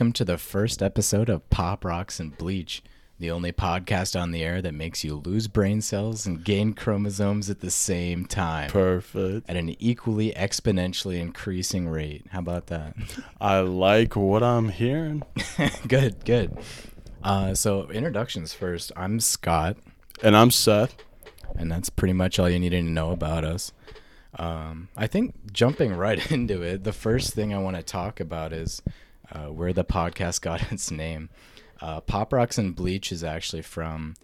Welcome to the first episode of Pop Rocks and Bleach, the only podcast on the air that makes you lose brain cells and gain chromosomes at the same time Perfect. at an equally exponentially increasing rate. How about that? I like what I'm hearing. good, good. Uh, so, introductions first. I'm Scott, And I'm Seth. and that's pretty much all you needed to know about us. Um, I think jumping right into it, the first thing I want to talk about is uh, where the podcast got its name. Uh, Pop Rocks and Bleach is actually from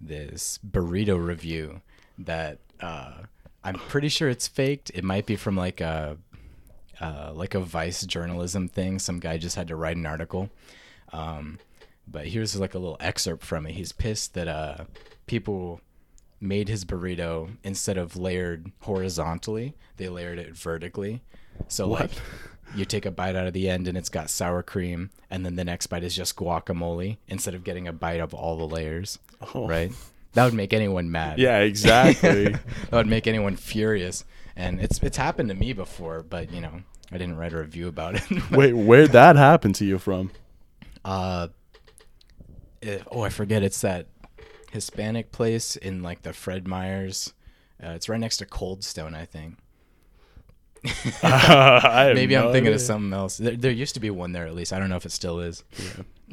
this burrito review that uh, I'm pretty sure it's faked. It might be from like a uh, like a Vice journalism thing. Some guy just had to write an article. Um, but here's like a little excerpt from it. He's pissed that uh, people made his burrito instead of layered horizontally, they layered it vertically. So like you take a bite out of the end and it's got sour cream, and then the next bite is just guacamole instead of getting a bite of all the layers. Oh. Right? That would make anyone mad. Yeah, exactly. that would make anyone furious. And it's it's happened to me before, but you know, I didn't write a review about it. Wait, where'd that happen to you from? uh it- oh i forget it's that hispanic place in like the fred Meyer's. uh, it's right next to cold stone i think Have maybe i'm no thinking of something else. There, there used to be one there at least. I don't know if it still is.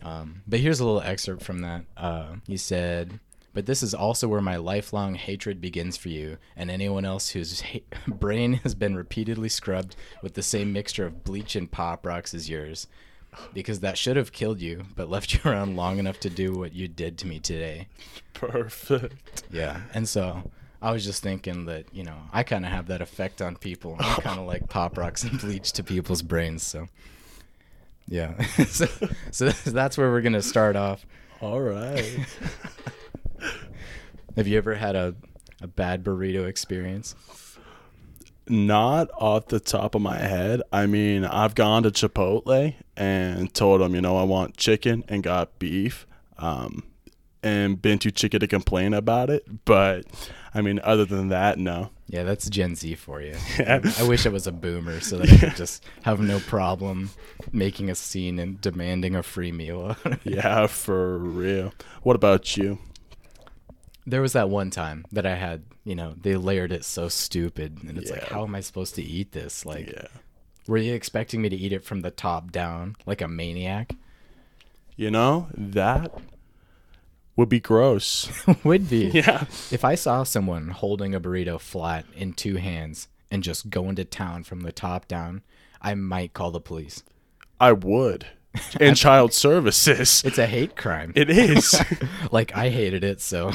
Um, but here's a little excerpt from that. Uh, he said but this is also where my lifelong hatred begins for you and anyone else whose ha- brain has been repeatedly scrubbed with the same mixture of bleach and pop rocks as yours. Because that should have killed you but left you around long enough to do what you did to me today. Perfect. yeah. And so i was just thinking that you know i kind of have that effect on people i'm kind of like pop rocks and bleach to people's brains so yeah so, so that's where we're gonna start off All right. have you ever had a, a bad burrito experience Not off the top of my head. I mean, I've gone to Chipotle and told them, you know, I want chicken and got beef. Um, and been too chicken to complain about it. But I mean, other than that, no. yeah that's gen z for you Yeah. i wish i was a boomer so that i could just have no problem making a scene and demanding a free meal Yeah, for real. What about you? There was that one time that I had, you know, they layered it so stupid, and it's like, how am I supposed to eat this? Like, Yeah. were you expecting me to eat it from the top down, like a maniac? You know, that would be gross. Would be. yeah. If I saw someone holding a burrito flat in two hands and just going to town from the top down, I might call the police. I would. And child services. It's a hate crime. It is. like I hated it, so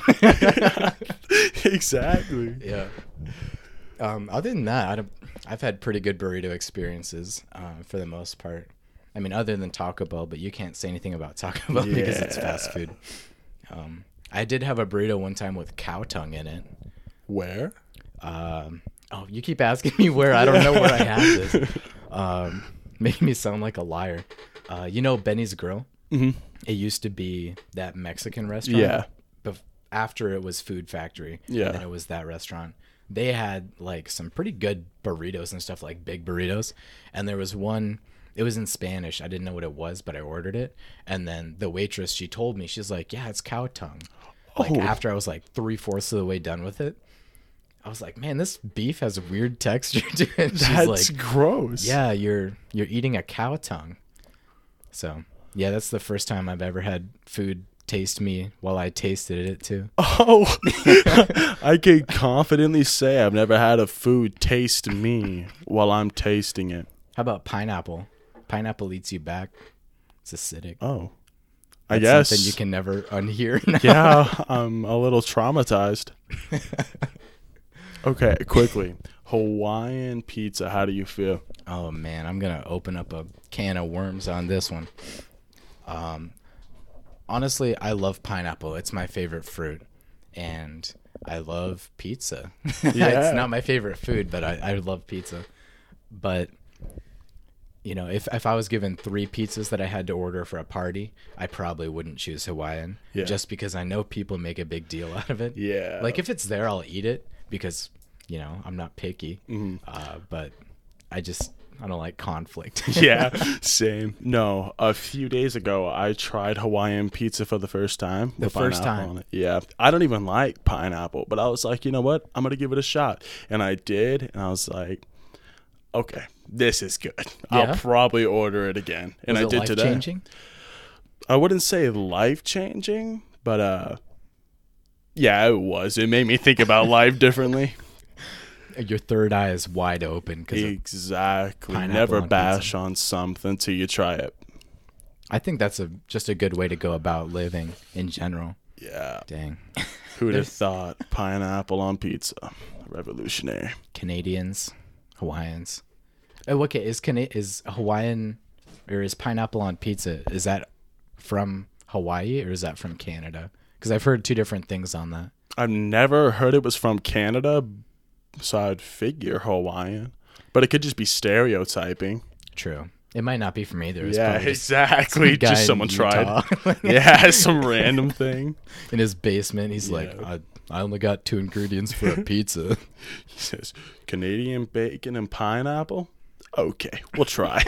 exactly. yeah. Um, other than that, I don't- I've had pretty good burrito experiences uh, for the most part. I mean, other than Taco Bell, but you can't say anything about Taco Bell because it's fast food. Um, I did have a burrito one time with cow tongue in it. Where? Um, oh, you keep asking me where. I don't know where I had this. Um, making me sound like a liar. Uh, you know Benny's Grill? hmm It used to be that Mexican restaurant. Yeah. Bef- after it was Food Factory. Yeah. And it was that restaurant. They had like some pretty good burritos and stuff, like big burritos. And there was one, it was in Spanish. I didn't know what it was, but I ordered it. And then the waitress, she told me, she's like, yeah, it's cow tongue. Like Oh. after I was like three fourths of the way done with it, I was like, man, this beef has a weird texture to it. She's That's like, gross. yeah, you're you're eating a cow tongue. So yeah, that's the first time I've ever had food taste me while I tasted it too. Oh, I can confidently say I've never had a food taste me while I'm tasting it. How about pineapple? Pineapple eats you back. It's acidic. Oh, I That's guess. something you can never unhear. now. yeah, I'm a little traumatized. Okay, quickly. Hawaiian pizza. How do you feel? Oh man, I'm gonna open up a can of worms on this one. Um, honestly, I love pineapple. It's my favorite fruit, and I love pizza. Yeah. it's not my favorite food, but I, I love pizza. But you know, if if I was given three pizzas that I had to order for a party, I probably wouldn't choose Hawaiian, Yeah. just because I know people make a big deal out of it. Yeah. Like if it's there, I'll eat it because you know I'm not picky. Mhm. Uh, but I just I don't like conflict. yeah, same. No, a few days ago I tried Hawaiian pizza for the first time. The first time? Yeah, I don't even like pineapple, but I was like, you know what? I'm gonna give it a shot, and I did, and I was like, okay, this is good. Yeah? I'll probably order it again, and Was I did today. life-changing? I wouldn't say life changing, but uh, yeah, it was. It made me think about life differently. Your third eye is wide open because Exactly. Never on bash on something till you try it. I think that's a just a good way to go about living in general. Yeah. Dang, Who'd have thought pineapple on pizza? Revolutionary. Canadians, Hawaiians. Uh, oh, okay. Is Cana- is Hawaiian or is pineapple on pizza? Is that from Hawaii or is that from Canada? Because I've heard two different things on that. I've never heard it was from Canada, so I'd figure Hawaiian. But it could just be stereotyping. True. It might not be from either. It's yeah, probably just exactly. Just someone tried. Yeah, some random thing. in his basement. He's like, I, I only got two ingredients for a pizza. He says, Canadian bacon and pineapple? Okay, we'll try.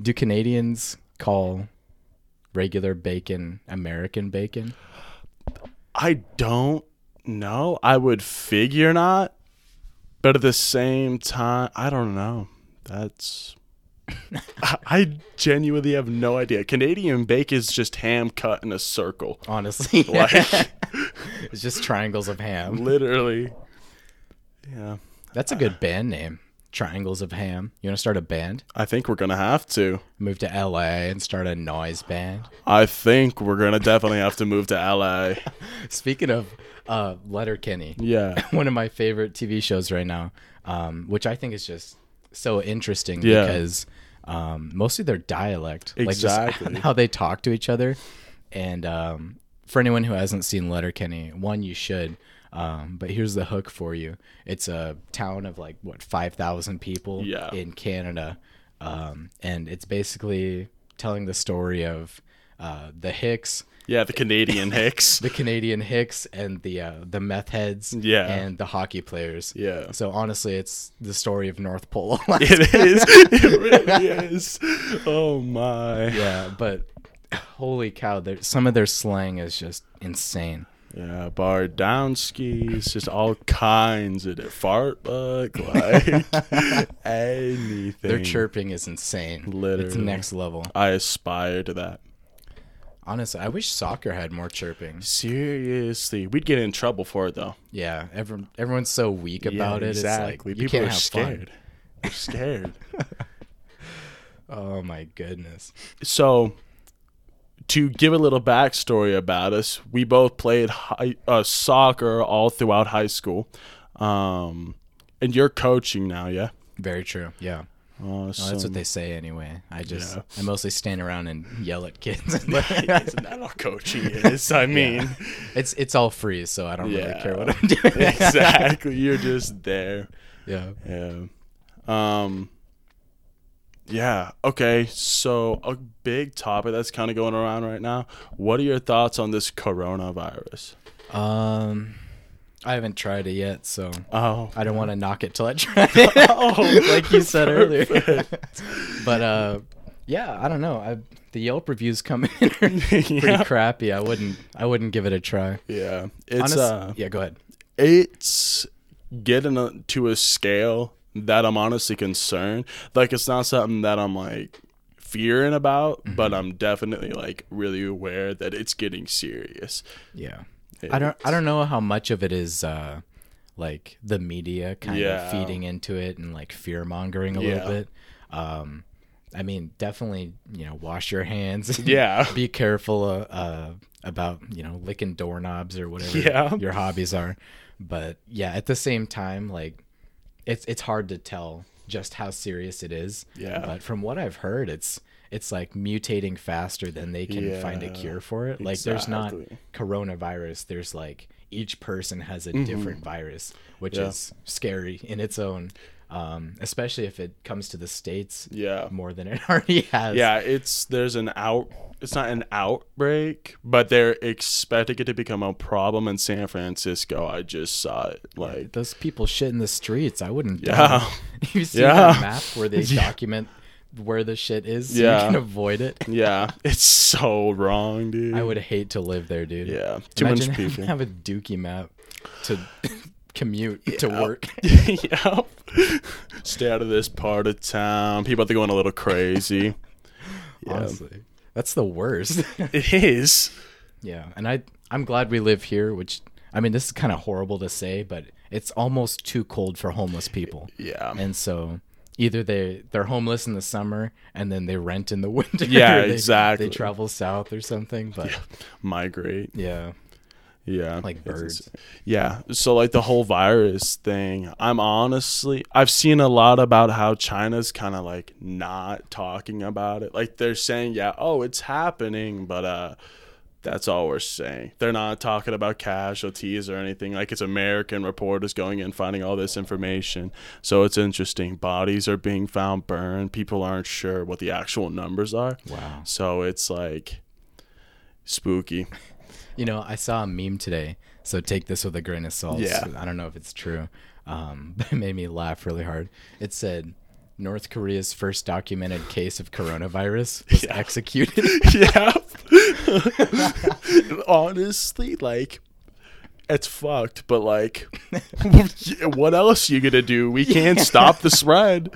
Do Canadians call regular bacon American bacon? I don't know. I would figure not. But at the same time, I don't know. That's. I- I genuinely have no idea. Canadian bacon is just ham cut in a circle. Honestly, Like, it's just triangles of ham. literally. Yeah. That's a good band name. Triangles of Ham. You want to start a band? I think we're going to have to. Move to LA and start a noise band. I think we're going to definitely have to move to LA. Speaking of uh, Letterkenny, Yeah. one of my favorite TV shows right now, um, which I think is just so interesting Yeah. because um, mostly their dialect, like Exactly. just how they talk to each other. And um, for anyone who hasn't seen Letterkenny, one you should. Um, but here's the hook for you: it's a town of like what five thousand people Yeah. in Canada, um, and it's basically telling the story of uh, the Hicks Yeah, the Canadian Hicks. the Canadian Hicks and the uh, the meth heads Yeah. and the hockey players. Yeah. So honestly, it's the story of North Pole. It is. It really is. Oh my. yeah, but holy cow, there- some of their slang is just insane. Yeah, bar down skis, just all kinds of. Fart bug, like anything. Their chirping is insane. It's Literally. next level. I aspire to that. Honestly, I wish soccer had more chirping. Seriously, we'd get in trouble for it though. Yeah, everyone everyone's so weak about yeah, it. Exactly. It's like People are have scared. They're scared. Oh my goodness. so, to give a little backstory about us, we both played high, uh, soccer all throughout high school. Um, and you're coaching now, yeah? Very true. Yeah. Awesome. Well, that's what they say anyway. I just Yeah. I mostly stand around and yell at kids. Isn't that all coaching is? I mean, It's it's all free, so I don't really care what I'm doing. exactly. You're just there. yeah. Yeah. Um. Yeah. Okay. So a big topic that's kind of going around right now. What are your thoughts on this coronavirus? Um, I haven't tried it yet, so Oh. I don't want to knock it till I try it. Oh, like you said earlier. but uh, yeah, I don't know. I the Yelp reviews come in pretty Yeah. crappy. I wouldn't I wouldn't give it a try. Yeah. It's Honest- uh. yeah, go ahead. It's getting to a scale that I'm honestly concerned. Like it's not something that I'm like fearing about, Mm-hmm. but I'm definitely like really aware that it's getting serious. Yeah. I don't I don't know how much of it is uh like the media kind Yeah. of feeding into it and like fear mongering a Yeah. little bit. Um I mean, definitely, you know, wash your hands. Yeah. Be careful uh, uh about, you know, licking doorknobs or whatever Yeah. your hobbies are. But yeah, at the same time like it's it's hard to tell just how serious it is. Yeah. But from what I've heard, it's it's like mutating faster than they can find a cure for it. Like there's not coronavirus. There's like each person has a different virus, which Mm-hmm. Yeah. is scary in its own. Um, especially if it comes to the states Yeah. more than it already has. Yeah, it's there's an out it's not an outbreak, but they're expecting it to become a problem in San Francisco. I just saw it. Like, Those people shit in the streets. I wouldn't. yeah, You see Yeah. that map where they Yeah. document where the shit is so Yeah. you can avoid it? yeah, it's so wrong, dude. I would hate to live there, dude. Yeah, too Imagine much people. have a dookie map to commute to work. yeah. Stay out of this part of town. People are going a little crazy. Yeah. Honestly, that's the worst. It is. yeah, and I I'm glad we live here. Which I mean, this is kind of horrible to say, but it's almost too cold for homeless people. Yeah. and so either they they're homeless in the summer and then they rent in the winter. Yeah, they- exactly. They travel south or something, but Migrate. yeah, Yeah. like birds. Yeah. So like the whole virus thing, I'm honestly I've seen a lot about how China's kind of like not talking about it. Like they're saying, yeah, oh, it's happening, but uh that's all we're saying. They're not talking about casualties or anything. Like it's American reporters going in finding all this information. So it's interesting. Bodies are being found burned. People aren't sure what the actual numbers are. Wow. So it's like spooky. You know, I saw a meme today, so take this with a grain of salt. Yeah. I don't know if it's true, um, but it made me laugh really hard. It said. North Korea's first documented case of coronavirus was Yeah. executed. yeah. Honestly, like it's fucked, but like what else you gonna do? We can't stop the spread.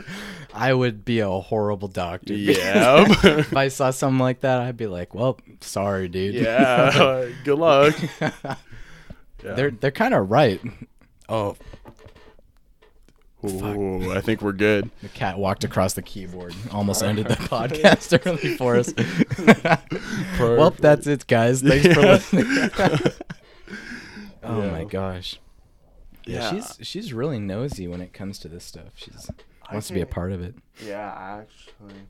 I would be a horrible doctor. Yeah. if I saw something like that, I'd be like, "Well, sorry, dude." yeah. Good luck. Yeah. they're they're kind of right. Oh, Ooh, I think we're good. the cat walked across the keyboard, almost ended the podcast early for us. well, that's it, guys. Thanks for listening. oh my gosh. Yeah, Yeah. she's she's really nosy when it comes to this stuff. She's wants to be a part of it. Yeah, actually.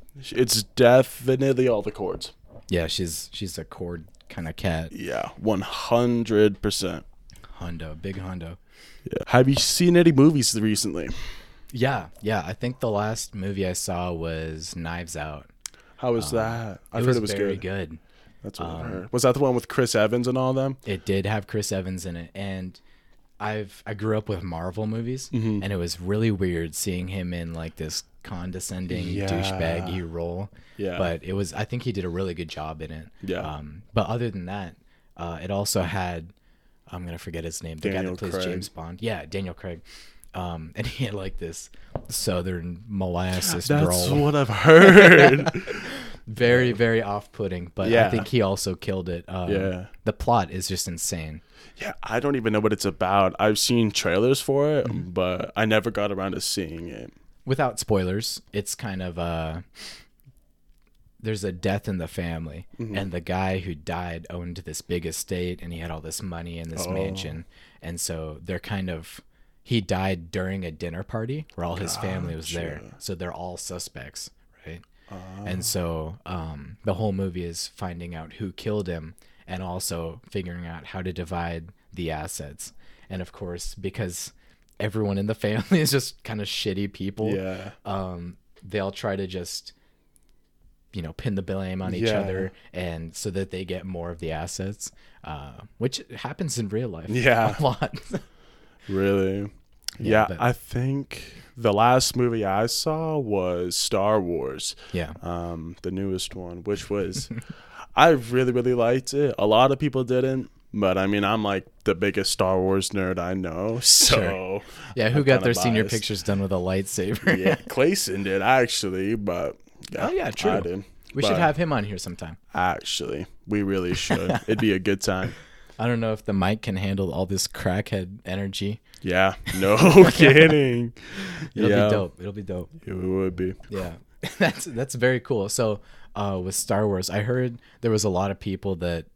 It's definitely all the chords. Yeah, she's she's a chord kind of cat. Yeah, 100%. Hondo, big Hondo. Yeah. Have you seen any movies recently? Yeah, yeah. I think the last movie I saw was Knives Out. How was that? I've heard it was very good. good. That's what I Um, heard. Was that the one with Chris Evans and all them? It did have Chris Evans in it, and I've I grew up with Marvel movies, Mm-hmm. and it was really weird seeing him in like this condescending Yeah. douchebaggy role. Yeah. But it was I think he did a really good job in it. Yeah. Um, but other than that, uh, it also had I'm gonna forget his name, the guy Daniel that plays Craig. James Bond. Yeah, Daniel Craig. Um, and he had like this southern molasses That's drawl. what I've heard. very very off-putting but i think he also killed it um, Yeah. the plot is just insane yeah, I don't even know what it's about. I've seen trailers for it, Mm-hmm. but I never got around to seeing it. without spoilers it's kind of uh there's a death in the family Mm-hmm. and the guy who died owned this big estate and he had all this money in this Oh. mansion and so they're kind of he died during a dinner party where all his family was there so they're all suspects right Ah. and so um, the whole movie is finding out who killed him and also figuring out how to divide the assets and of course because everyone in the family is just kind of shitty people Yeah. um, they'll try to just you know pin the blame on each Yeah. other and so that they get more of the assets uh, which happens in real life Yeah. a lot Really? Yeah, Yeah, I think the last movie I saw was Star Wars, yeah um, the newest one, which was I really really liked it. A lot of people didn't, but I mean I'm like the biggest Star Wars nerd I know, so Sure. yeah who I'm got their senior pictures done with a lightsaber yeah, Clayson did actually, but Oh, yeah, true. I did. we should have him on here sometime actually. We really should. It'd be a good time. i don't know if the mic can handle all this crackhead energy Yeah, no kidding. it'll yeah, be dope it'll be dope It would be. Yeah, that's that's very cool. So, uh, with Star Wars, I heard there was a lot of people that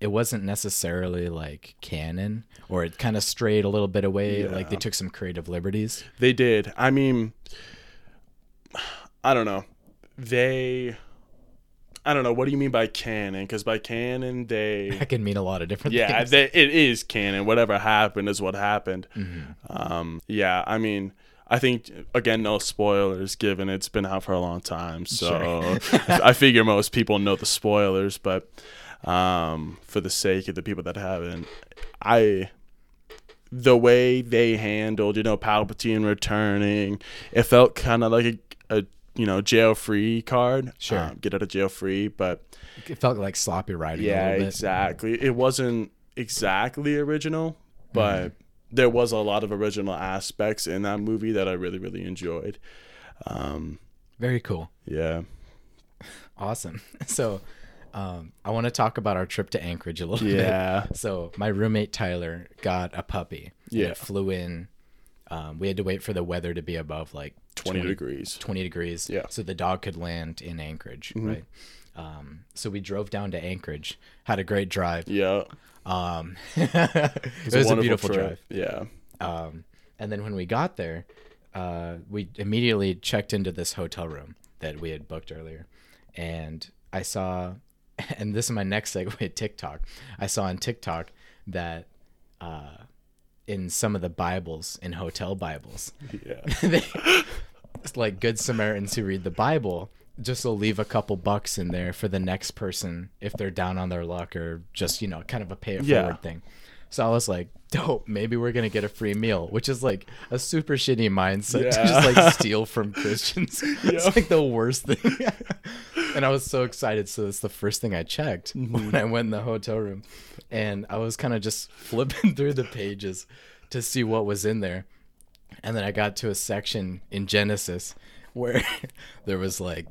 it wasn't necessarily like canon, or it kind of strayed a little bit away. Like they took some creative liberties. They did. I mean, I don't know. They. I don't know. What do you mean by canon? Because by canon, they. That can mean a lot of different Yeah, things. they, it is canon. Whatever happened is what happened. Mm-hmm. Um, yeah, I mean, I think again, no spoilers given it's been out for a long time, so I figure most people know the spoilers. But um, for the sake of the people that haven't, I the way they handled, you know, Palpatine returning, it felt kind of like a, a you know jail free card. Sure. um, get out of jail free, but It felt like sloppy writing. a yeah, little bit. exactly. It wasn't exactly original, but there was a lot of original aspects in that movie that I really, really enjoyed. Um, Very cool. yeah. Awesome. So, um, I want to talk about our trip to Anchorage a little bit. Yeah. So my roommate Tyler got a puppy. Yeah. It flew in. Um, we had to wait for the weather to be above like 20 degrees. 20 degrees. Yeah. Mm-hmm. So the dog could land in Anchorage, right? Um, so we drove down to Anchorage, had a great drive. Yeah. Um, it was, a, wonderful beautiful trip. drive. Yeah. Um, and then when we got there, uh, we immediately checked into this hotel room that we had booked earlier. And I saw, and this is my next segue to TikTok. I saw on TikTok that uh, in some of the Bibles, in hotel Bibles, Yeah. they, it's like good Samaritans who read the Bible just will leave a couple bucks in there for the next person if they're down on their luck or just you know kind of a pay it forward thing. So I was like, dope. Maybe we're gonna get a free meal, which is like a super shitty mindset to just like steal from Christians. It's like the worst thing. and I was so excited. So it's the first thing I checked Mm-hmm. when I went in the hotel room, and I was kind of just flipping through the pages to see what was in there. And then I got to a section in Genesis where there was like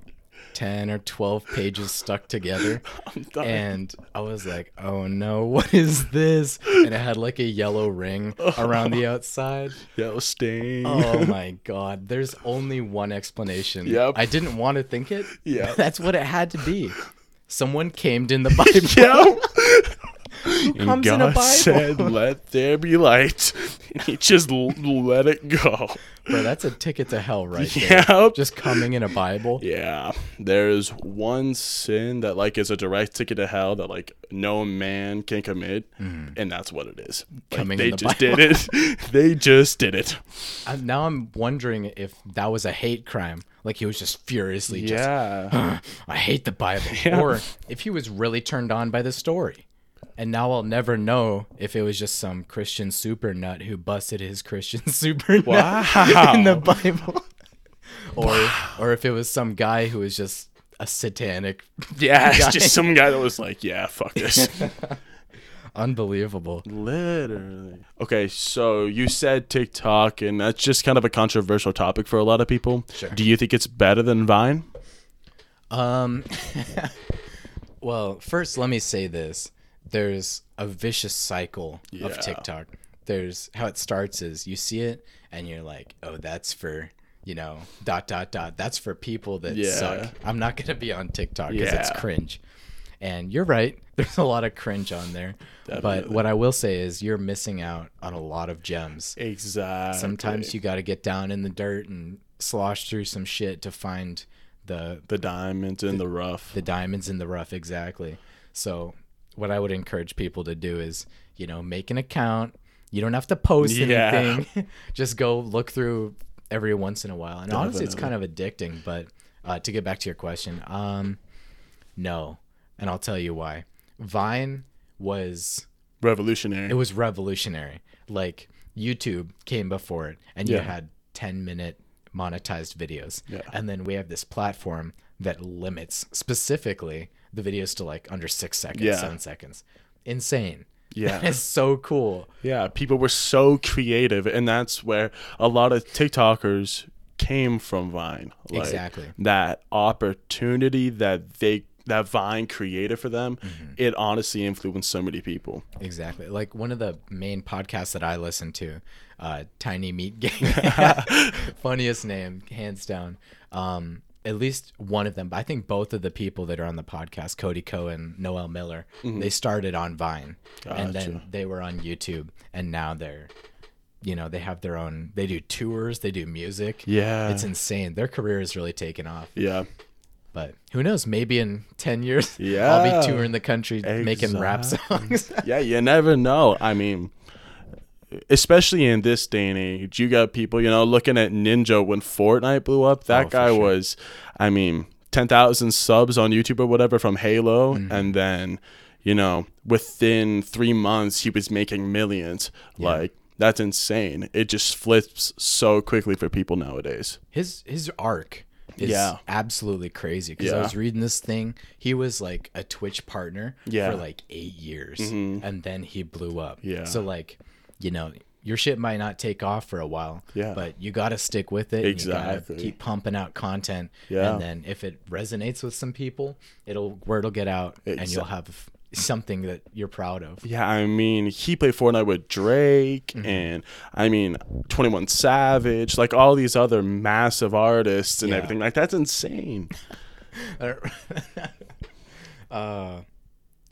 10 or 12 pages stuck together. And I was like, oh no, what is this? And it had like a yellow ring around the outside. Yellow stain. Oh my god, there's only one explanation. Yep. I didn't want to think it. Yeah. That's what it had to be. Someone came in the Bible. Yeah. And comes in a Bible? said, "Let there be light," and He just l- let it go. Bro, that's a ticket to hell right there. Just coming in a Bible. Yeah, there's one sin that like is a direct ticket to hell that like no man can commit, mm-hmm. and that's what it is. Like. Coming they in the just Bible. did it. they just did it. I, now I'm wondering if that was a hate crime. Like he was just furiously just Yeah, I hate the Bible. Yeah. Or if he was really turned on by the story. And now I'll never know if it was just some Christian super nut who busted his Christian super nut Wow. in the Bible. or or if it was some guy who was just a satanic yeah. It's Guy. just some guy that was like, "Yeah, fuck this." unbelievable. Literally. Okay, so you said TikTok, and that's just kind of a controversial topic for a lot of people. Sure. Do you think it's better than Vine? Um well, first let me say this. There's a vicious cycle Yeah. of TikTok. There's how it starts is you see it and you're like, "Oh, that's for, you know, dot dot dot. That's for people that Yeah. suck. I'm not going to be on TikTok cuz it's cringe." And you're right. There's a lot of cringe on there. But what I will say is you're missing out on a lot of gems. Exactly. Sometimes you got to get down in the dirt and slosh through some shit to find the the diamonds in the rough. the diamonds in the rough exactly so what i would encourage people to do is you know make an account. You don't have to post Yeah. anything. Just go look through every once in a while. And honestly it's kind of addicting but uh, to get back to your question um no. And i'll tell you why. Vine was Revolutionary. it was revolutionary. Like youtube came before it and you had 10 minute monetized videos. Yeah. and then we have this platform that limits specifically the videos to like under six seconds Yeah. seven seconds insane Yeah. it's so cool Yeah, people were so creative, and that's where a lot of TikTokers came from Vine. Like, Exactly. That opportunity that they that Vine created for them, Mm-hmm. it honestly influenced so many people. exactly like one of the main podcasts that i listen to uh tiny meat gang funniest name hands down um at least one of them but i think both of the people that are on the podcast cody ko and noel miller mm-hmm. they started on vine and then they were on youtube and now they're you know they have their own they do tours they do music. Yeah. it's insane. Their career is really taken off. Yeah. but who knows? Maybe in 10 years yeah, i'll be touring the country making rap songs. Yeah, you never know. I mean, especially in this day and age, you got people, you know, looking at Ninja when Fortnite blew up. That Oh, guy sure. was, I mean, 10,000 subs on YouTube or whatever from Halo. Mm-hmm. And then, you know, within three months, he was making millions. Like, that's insane. It just flips so quickly for people nowadays. his his arc is Yeah. absolutely crazy because I was reading this thing. He was like a Twitch partner Yeah. for like eight years, Mhm. and then he blew up. Yeah. So like, you know, your shit might not take off for a while. Yeah. But you got to stick with it. Exactly. keep pumping out content. Yeah. And then if it resonates with some people, it'll word will get out, and you'll have something that you're proud of. Yeah, I mean, he played Fortnite with Drake, Mm-hmm. and I mean, Twenty One Savage, like all these other massive artists and Yeah. everything. Like that's insane. uh,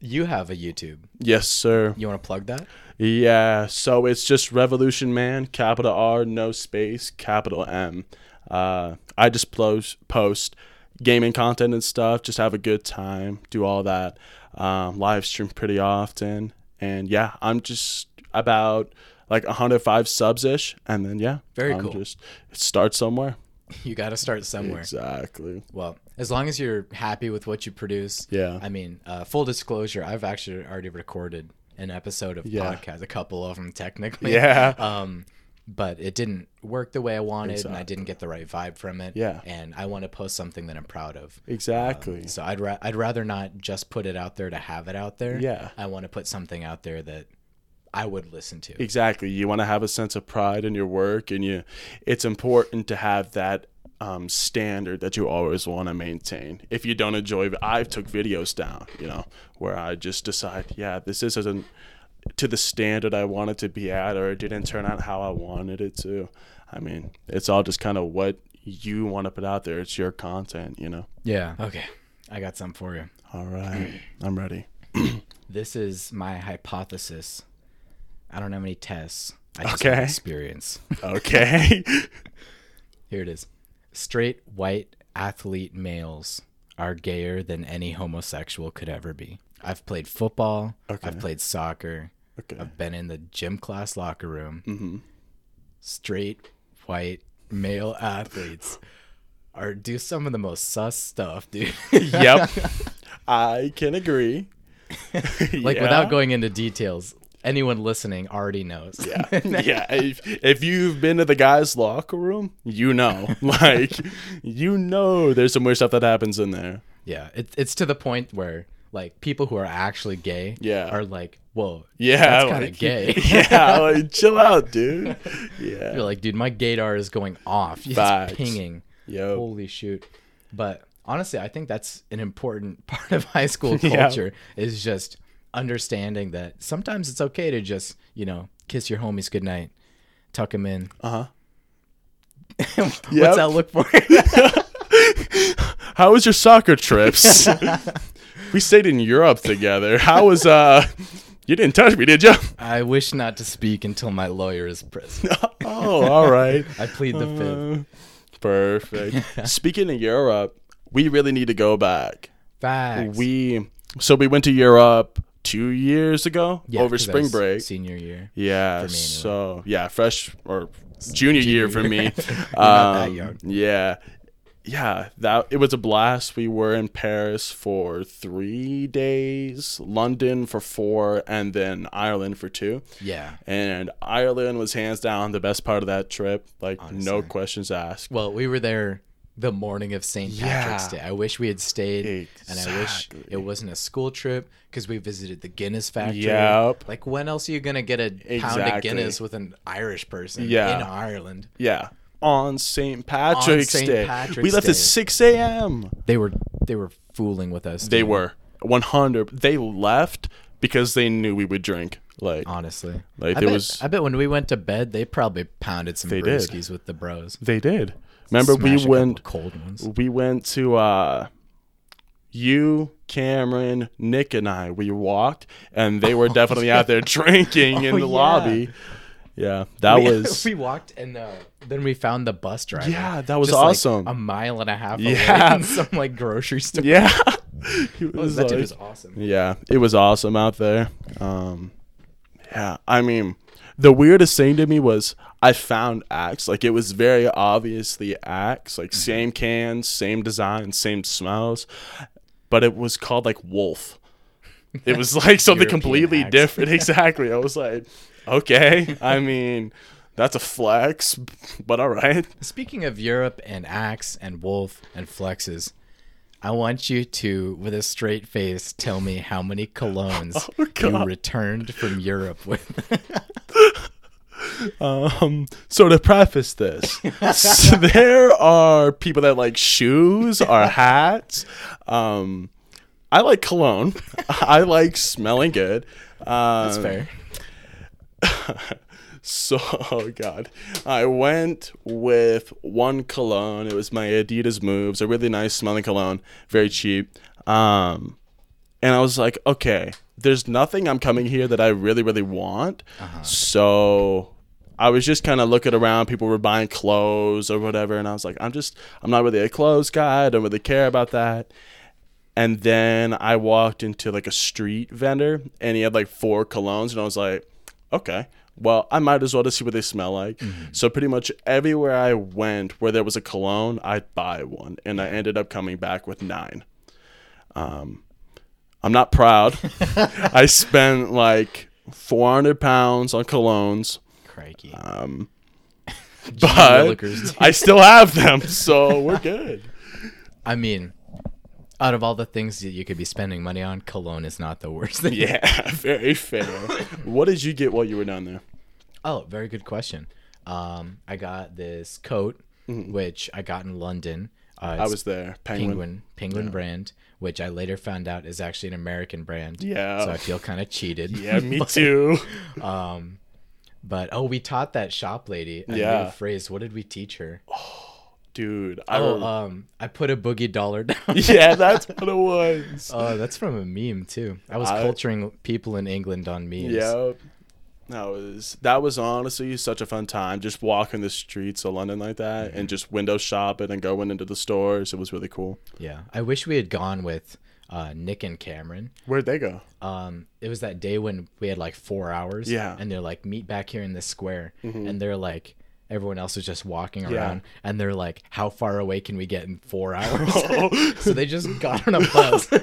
you have a YouTube. Yes, sir. You want to plug that? Yeah, so it's just Revolution Man, capital R, no space, capital M. Uh, I just post post gaming content and stuff. Just have a good time, do all that. Um, live stream pretty often, and yeah, I'm just about like 105 subs ish, and then yeah, Very I'm cool. Just start somewhere. You got to start somewhere. Exactly. Well, as long as you're happy with what you produce. Yeah. I mean, uh, full disclosure, I've actually already recorded an episode of Yeah. podcast, a couple of them technically. Yeah. Um, but it didn't work the way I wanted, and I didn't get the right vibe from it. Yeah. And I want to post something that I'm proud of. Exactly. So I'd ra- I'd rather not just put it out there to have it out there. Yeah. I want to put something out there that I would listen to. Exactly. You want to have a sense of pride in your work, and you, it's important to have that um, standard that you always want to maintain. If you don't enjoy, I've took videos down, you know, where I just decide, yeah, this isn't to the standard I wanted to be at, or it didn't turn out how I wanted it to. I mean, it's all just kind of what you want to put out there. It's your content, you know. Yeah. Okay. I got something for you. All right, I'm ready. This is my hypothesis. I don't have any tests. I just Okay. have experience. Okay. Here it is. Straight white athlete males are gayer than any homosexual could ever be. I've played football. Okay. I've played soccer. okay. I've been in the gym class locker room. hmm Straight white male athletes are do some of the most sus stuff, dude. Yep. I can agree. like Yeah. without going into details, anyone listening already knows. Yeah, yeah. If, if you've been to the guys' locker room, you know, like, you know, there's some weird stuff that happens in there. Yeah, it's it's to the point where like people who are actually gay Yeah. are like, whoa, Yeah, that's kind of like, gay. Yeah, like, chill out, dude. Yeah. You're like, dude, my gaydar is going off. It's Facts. pinging. Yo. Holy shoot! But honestly, I think that's an important part of high school Yeah. culture is just understanding that sometimes it's okay to just you know kiss your homies goodnight, tuck them in. Uh huh. What's Yep. that look for? How was your soccer trips? we stayed in Europe together. How was uh? You didn't touch me, did you? I wish not to speak until my lawyer is present. oh, all right. I plead the fifth. Uh, perfect. Speaking of Europe, we really need to go back. Facts. We so we went to Europe two years ago Yeah, over spring break. senior year. Yeah. anyway. So yeah, fresh or junior, year for me. Um. Yeah. Yeah, that it was a blast. We were in Paris for three days, London for four, and then Ireland for two. Yeah. And Ireland was hands down the best part of that trip. Like no questions asked. Well, we were there the morning of St. Patrick's Day. I wish we had stayed, and I wish it wasn't a school trip because we visited the Guinness factory. Yep. Like, when else are you gonna get a pound of Guinness with an Irish person Yeah. in Ireland? Yeah. On St. Patrick's St. Day. Patrick's we left Day. at 6 a.m. They were they were fooling with us. They dude, were 100. They left because they knew we would drink. Like, honestly. Like, I bet, was- I bet when we went to bed, they probably pounded some brewskis with the bros. they did. Remember, Smash we went. cold ones. We went to uh, you, Cameron, Nick, and I. We walked, and they were definitely out there drinking in Oh, the yeah. lobby. Yeah, that we, was. we walked and uh, then we found the bus driver. Yeah, that was just, like, awesome. a mile and a half away Yeah. in some like grocery store. yeah, Oh, was that dude was awesome. Yeah, it was awesome out there. Um, yeah, I mean, the weirdest thing to me was I found Axe. Like it was very obviously Axe. Like mm-hmm. same cans, same design, same smells, but it was called like Wolf. It was like something European completely Axe. different. Exactly. I was like, okay. I mean, that's a flex, but all right. Speaking of Europe and Axe and Wolf and Flexes, I want you to, with a straight face, tell me how many oh, colognes Oh, you returned from Europe with. Um, so to preface this, so there are people that like shoes or hats. Um, I like cologne. I like smelling good. Um, That's fair. So, oh god, I went with one cologne. It was my Adidas Moves, a really nice smelling cologne, very cheap. Um, and I was like, okay, there's nothing I'm coming here that I really, really want. So I was just kind of looking around. People were buying clothes or whatever, and I was like, I'm just, I'm not really a clothes guy. I don't really care about that. And then I walked into like a street vendor, and he had like four colognes, and I was like, okay, well, I might as well just see what they smell like. So pretty much everywhere I went where there was a cologne, I'd buy one, and I ended up coming back with nine. Um, I'm not proud. I spent like 400 pounds on colognes, Crikey. um, but I still have them, so we're good. I mean, out of all the things that you could be spending money on, cologne is not the worst thing. Yeah, very fair. what did you get while you were down there? Oh, very good question. Um, I got this coat, which I got in London. Uh, Mm-hmm. I was there. Penguin. Penguin Penguin brand, which I later found out is actually an American brand. Yeah. So I feel kind of cheated. Yeah, me too. Um, but oh, we taught that shop lady a Yeah. new phrase. What did we teach her? Dude, I Oh, um, I put a boogie dollar down. yeah, that's what it was. Oh, that's from a meme too. I was I- culturing people in England on memes. Yeah. That was that was honestly such a fun time. Just walking the streets of London like that and just window shopping and going into the stores. It was really cool. Yeah. I wish we had gone with uh, Nick and Cameron. Where'd they go? Um, it was that day when we had like four hours. Yeah. And they're like, meet back here in this square. And they're like, everyone else was just walking Yeah. around. And they're like, how far away can we get in four hours? so they just got on a bus.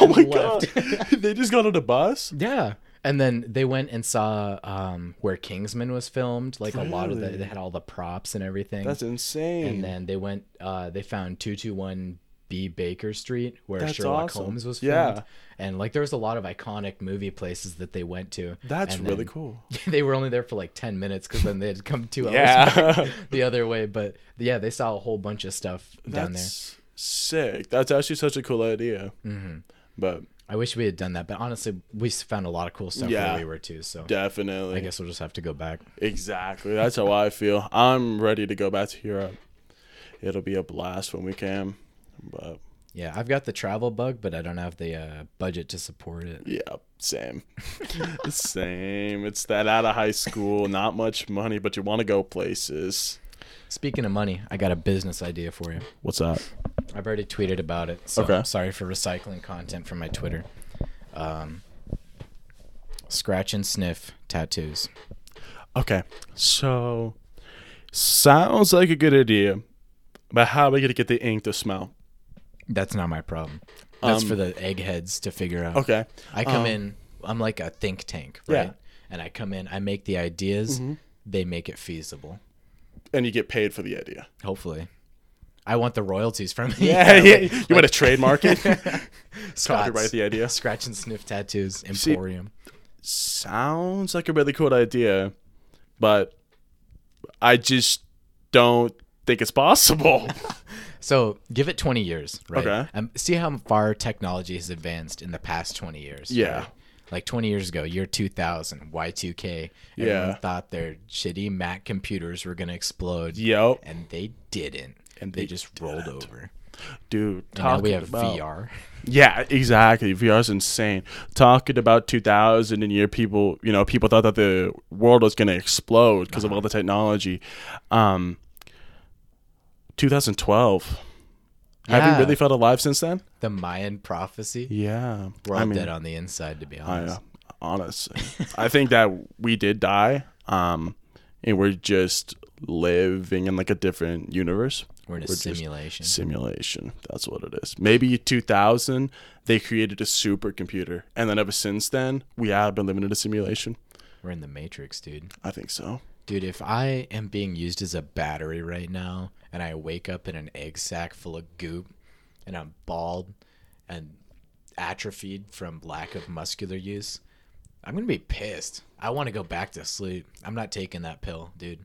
Oh my left. god. they just got on a bus? yeah. And then they went and saw um, where Kingsman was filmed. Like a lot of the, they had all the props and everything. That's insane. and then they went, uh, they found 221 B Baker Street where That's Sherlock awesome. Holmes was Yeah. And like there was a lot of iconic movie places that they went to. That's really cool. they were only there for like 10 minutes because then they had come two hours Yeah. the other way. But yeah, they saw a whole bunch of stuff down there. Sick. That's actually such a cool idea. hmm But I wish we had done that, but honestly, we found a lot of cool stuff Yeah. where we were too. So definitely. I guess we'll just have to go back. Exactly. That's how I feel. I'm ready to go back to Europe. It'll be a blast when we can. But Yeah, I've got the travel bug, but I don't have the uh, budget to support it. yeah, same. same. It's that out of high school, not much money, but you want to go places. Speaking of money, I got a business idea for you. What's that? I've already tweeted about it, so Okay. I'm sorry for recycling content from my Twitter. Um, scratch and sniff tattoos. Okay. So sounds like a good idea. But how are we gonna get the ink to smell? That's not my problem. That's Um, for the eggheads to figure out. Okay. I come Um, in. I'm like a think tank, Yeah. right? And I come in. I make the ideas. Mm-hmm. They make it feasible. And you get paid for the idea. Hopefully, I want the royalties from it. Yeah, yeah. like- you want to trademark it? Scott's Copyright the idea. Scratch and sniff tattoos emporium. sounds like a really cool idea, but I just don't think it's possible. So give it 20 years, right? Okay. Um, see how far technology has advanced in the past 20 years. Yeah. right? Like 20 years ago, year 2000, Y2K. Yeah. Everyone thought their shitty Mac computers were going to explode. Yep. And they didn't. And they, they just rolled over. Dude, now we talking have about- VR. Yeah, exactly. VR is insane. Talking about 2000 and year people, you know, people thought that the world was going to explode because of all the technology. Um 2012. Have Yeah. you really felt alive since then? The Mayan prophecy. Yeah. We're all I mean, dead on the inside, to be I, honest. uh, honestly, I think that we did die. um, and we're just living in like a different universe. We're in a We're simulation. Simulation. That's what it is. Maybe 2000, they created a supercomputer, and then ever since then, we have been living in a simulation. We're in the matrix, dude. I think so. Dude, if I am being used as a battery right now and I wake up in an egg sack full of goop and I'm bald and atrophied from lack of muscular use, I'm going to be pissed. I want to go back to sleep. I'm not taking that pill, dude.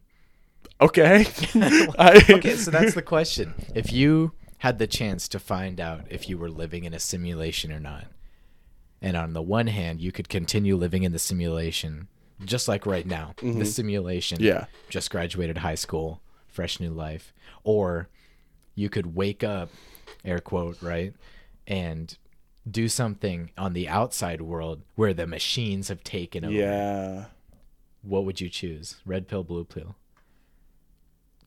Okay. Okay, so that's the question. If you had the chance to find out if you were living in a simulation or not, and on the one hand, you could continue living in the simulation, just like right now, the mm-hmm. simulation, Yeah. just graduated high school, fresh new life, or you could wake up, air quote, right, and do something on the outside world where the machines have taken over. Yeah. What would you choose? Red pill, blue pill?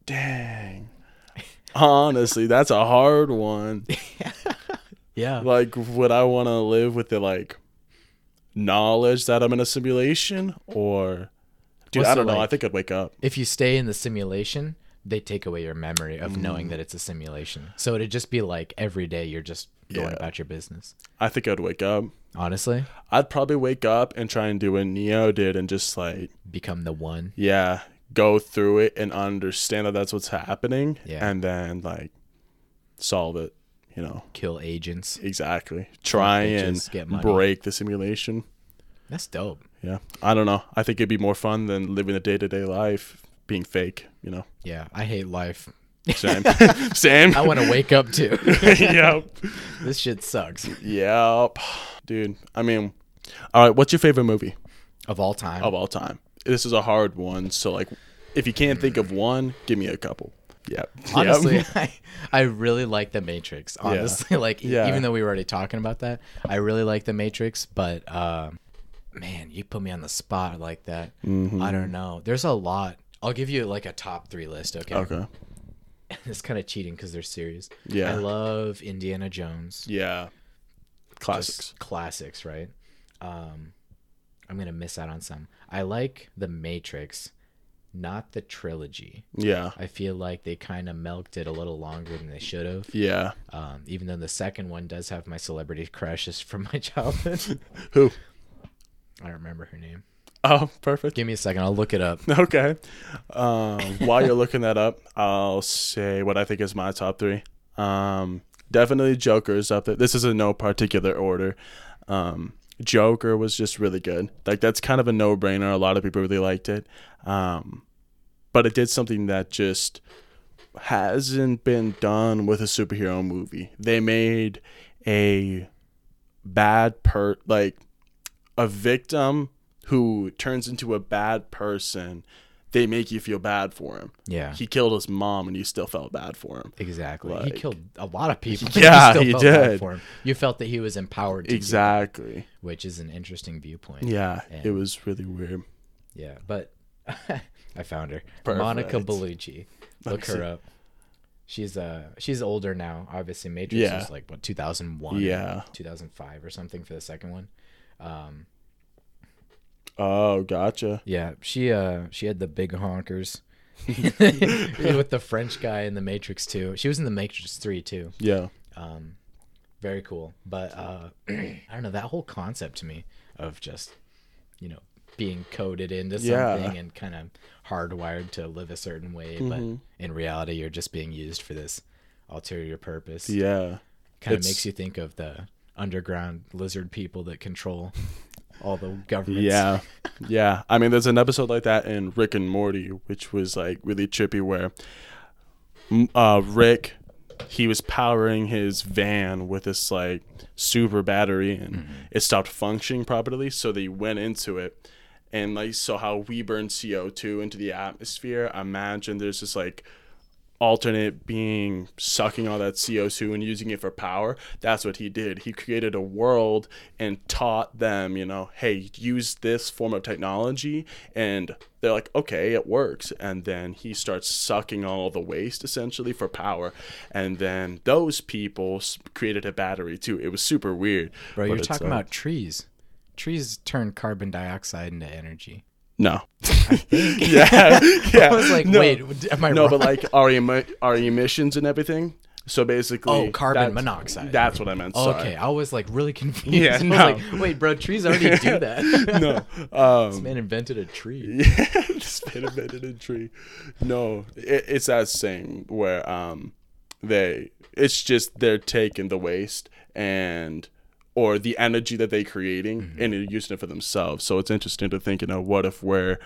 Dang. Honestly, that's a hard one. Yeah. Like, would I want to live with the like knowledge that I'm in a simulation, or dude, I don't know. I think I'd wake up. if you stay in the simulation, they take away your memory of knowing Mm. that it's a simulation. So it'd just be like every day you're just going Yeah. about your business. I think I'd wake up. Honestly, I'd probably wake up and try and do what Neo did, and just like, become the one. yeah, go through it and understand that that's what's happening, Yeah. and then like solve it. You know, Kill agents. exactly. Try and get break the simulation. That's dope. Yeah, I don't know. I think it'd be more fun than living a day to day life being fake. You know, Yeah, I hate life. same, same. I want to wake up too. yep, this shit sucks. yep, dude. I mean, all right. What's your favorite movie Of all time. of all time? This is a hard one. So like, if you can't think of one, give me a couple. Yep. Honestly, Yep. I, I really like the Matrix. Honestly, like e- Yeah. even though we were already talking about that, I really like the Matrix. But uh, man, you put me on the spot like that. Mm-hmm. I don't know. There's a lot. I'll give you like a top three list. Okay. okay. it's kind of cheating because they're serious. Yeah. I love Indiana Jones. Yeah. Just Classics. classics, right? Um, I'm gonna miss out on some. I like the Matrix, not the trilogy. Yeah. I feel like they kind of milked it a little longer than they should have. Yeah. Um, even though the second one does have my celebrity crushes from my childhood. Who? I don't remember her name. Oh, perfect. Give me a second. I'll look it up. Okay. Um, while you're looking that up, I'll say what I think is my top three. Um, definitely Joker's up there. This is in no particular order. Um, Joker was just really good. Like that's kind of a no-brainer. A lot of people really liked it. Um, but it did something that just hasn't been done with a superhero movie. They made a bad per like a victim who turns into a bad person, they make you feel bad for him. Yeah. He killed his mom and you still felt bad for him. Exactly. he killed a lot of people. Yeah, You still he felt bad did. For him. You felt that he was empowered to do it, Exactly. which is an interesting viewpoint. Yeah, And- it was really weird. Yeah, but I found her. Perfect. Monica Bellucci. Look her up. She's uh she's older now. Obviously, Matrix Yeah. was like what 2001, Yeah. 2005 or something for the second one. Um, Oh, gotcha. yeah, she uh she had the big honkers with the French guy in the Matrix too. She was in the Matrix three too. Yeah. Um, very cool. But uh, I don't know that whole concept to me of just you know being coded into Yeah. something and kind of hardwired to live a certain way, Mm-hmm. but in reality you're just being used for this ulterior purpose. Yeah. kind of makes you think of the underground lizard people that control all the governments. Yeah. Yeah. I mean, there's an episode like that in Rick and Morty, which was like really trippy where uh, Rick, he was powering his van with this like super battery and it stopped functioning properly. So they went into it. And like, so how we burn CO2 into the atmosphere, imagine there's this like alternate being sucking all that CO2 and using it for power. That's what he did. He created a world and taught them, you know, hey, use this form of technology. And they're like, okay, it works. And then he starts sucking all the waste essentially for power. And then those people created a battery too. It was super weird. Bro, you're talking uh, about trees. Trees turn carbon dioxide into energy. No. yeah, yeah. I was like, No. wait, am I no, wrong? but like our our emissions and everything. So basically, Oh, carbon that's- monoxide. That's what I meant. Sorry. okay, I was like really confused. Yeah, no. like, wait, bro, trees already do that. no. this Um, man invented a tree. yeah, just been invented a tree. No, it, it's that saying where um, they it's just they're taking the waste and or the energy that they're creating Mm-hmm. and they're using it for themselves. So it's interesting to think, you know, what if we're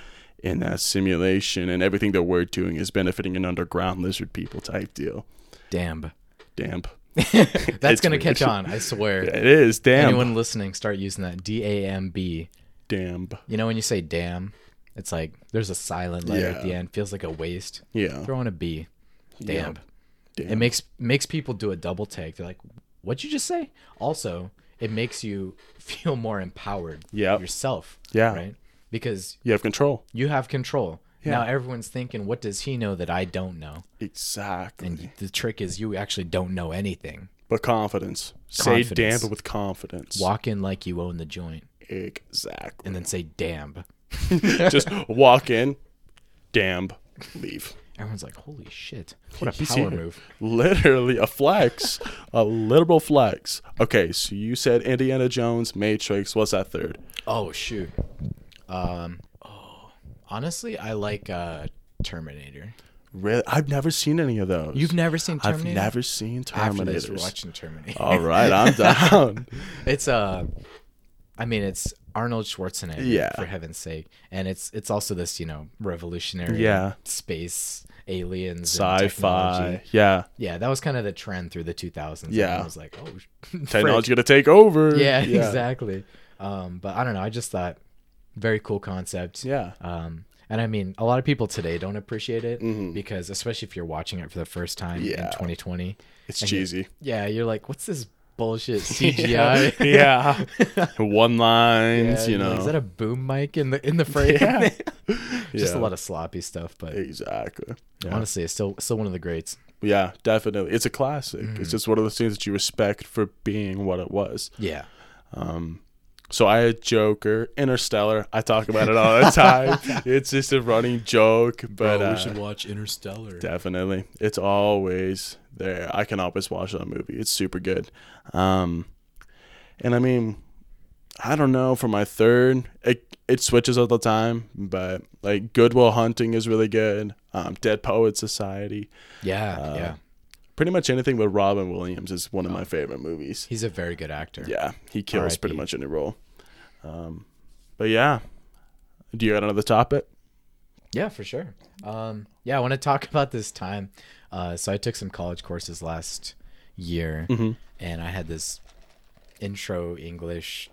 in that simulation and everything that we're doing is benefiting an underground lizard people type deal. Damn. Damn. That's gonna catch on, I swear. It is. Damn. Anyone listening, start using that. D A M B. Damn. You know when you say damn, it's like there's a silent letter at the end. Feels like a waste. Yeah. Throw in a B. Damn. Damn. It makes makes people do a double take. They're like, "What'd you just say?" Also, it makes you feel more empowered Yep. yourself. Yeah. Right. Because you have control. you have control. Yeah. Now everyone's thinking, "What does he know that I don't know?" Exactly. And the trick is, you actually don't know anything. but confidence. Say damn with confidence. Walk in like you own the joint, Exactly. and then say "damn." just walk in, damn, leave. Everyone's like, "Holy shit! What a power here. move!" Literally a flex, a literal flex. Okay, so you said Indiana Jones, Matrix. What's that third? Oh shoot. Um. Oh, honestly, I like uh, Terminator. Really? I've never seen any of those. You've never seen I've Terminator? never seen After this, we're watching Terminator. All right, I'm down. It's uh, I mean, it's Arnold Schwarzenegger. Yeah. For heaven's sake, and it's it's also this you know revolutionary. Yeah. Space aliens. Sci-fi. Yeah, Yeah, that was kind of the trend through the 2000s. Yeah. I was like, oh, frick. technology gonna take over. Yeah, exactly. Um, but I don't know. I just thought very cool concept. Yeah. Um, and I mean, a lot of people today don't appreciate it because, especially if you're watching it for the first time in Mm-hmm. 2020, It's and you- cheesy. yeah, you're like, what's this bullshit CGI? yeah. One lines, Yeah, you you're like, know. is that a boom mic in the in the frame? Yeah. Just a lot of sloppy stuff, but exactly. Yeah. honestly, it's still still one of the greats. Yeah, definitely. It's a classic. Mm-hmm. It's just one of those things that you respect for being what it was. Yeah. So I had Joker, Interstellar. I talk about it all the time. it's just a running joke, but uh, should watch Interstellar. definitely, it's always there. I can always watch that movie. It's super good. Um, and I mean, I don't know. For my third, it it switches all the time, but like Good Will Hunting is really good. Um, Dead Poet Society. Yeah, Uh, yeah. Pretty much anything with Robin Williams is one of my favorite movies. He's a very good actor. Yeah, he kills R.I.P.. pretty much any role. Um, but yeah, do you got another topic? Yeah, for sure. Um, yeah, I want to talk about this time. Uh, so I took some college courses last year, Mm-hmm. and I had this intro English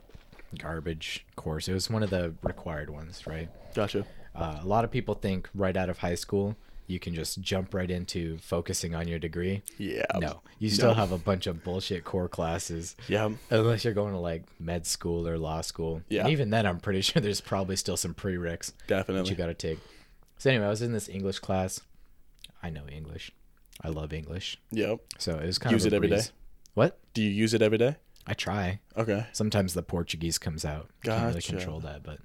garbage course. It was one of the required ones, right? Gotcha. Uh, a lot of people think right out of high school you can just jump right into focusing on your degree. Yeah. No, you still No. have a bunch of bullshit core classes. Yeah. Unless you're going to like med school or law school. Yeah. And even then, I'm pretty sure there's probably still some prereqs that Definitely. you got to take. So anyway, I was in this English class. I know English. I love English. Yep. So it was kind Use of use it every day? What? Do you use it every day? I try. Okay. Sometimes the Portuguese comes out. I can't really control that, but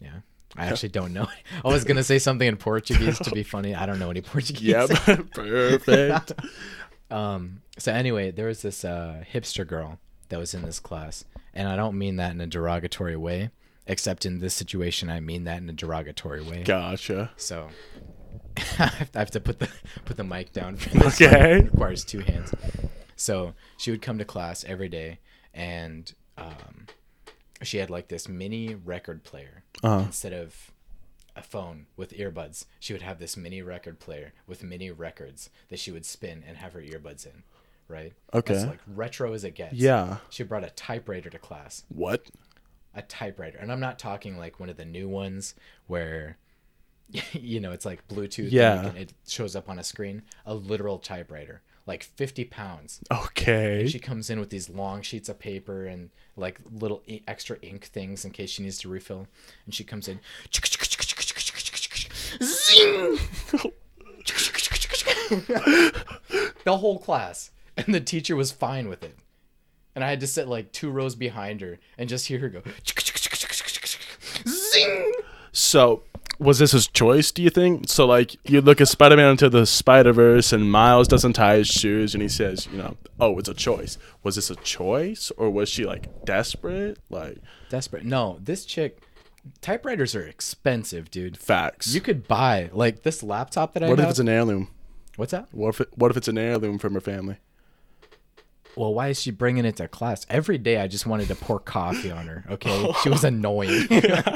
yeah. I actually don't know. I was gonna say something in Portuguese to be funny. I don't know any Portuguese. Yep. Perfect. Um. So anyway, there was this uh, hipster girl that was in this class, and I don't mean that in a derogatory way. Except in this situation, I mean that in a derogatory way. Gotcha. So I have to put the put the mic down. For this Okay. It requires two hands. So she would come to class every day, and um, she had like this mini record player Uh-huh. instead of a phone with earbuds. She would have this mini record player with mini records that she would spin and have her earbuds in. Right. Okay. It's like retro as it gets. Yeah. She brought a typewriter to class What? a typewriter and i'm not talking like one of the new ones where you know it's like bluetooth Yeah. it shows up on a screen a literal typewriter like 50 pounds Okay. she comes in with these long sheets of paper and like little extra ink things in case she needs to refill and she comes in zing the whole class and the teacher was fine with it and i had to sit like two rows behind her and just hear her go zing So, was this his choice? Do you think? So like you look at Spider Man into the Spider Verse, and Miles doesn't tie his shoes, and he says, you know, oh, it's a choice. Was this a choice, or was she like desperate? Like Desperate. No, this chick. Typewriters are expensive, dude. facts. You could buy like this laptop that I what have. if it's an heirloom? What's that? What if it, what if it's an heirloom from her family? Well, why is she bringing it to class every day? I just wanted to pour coffee on her. Okay, she was annoying.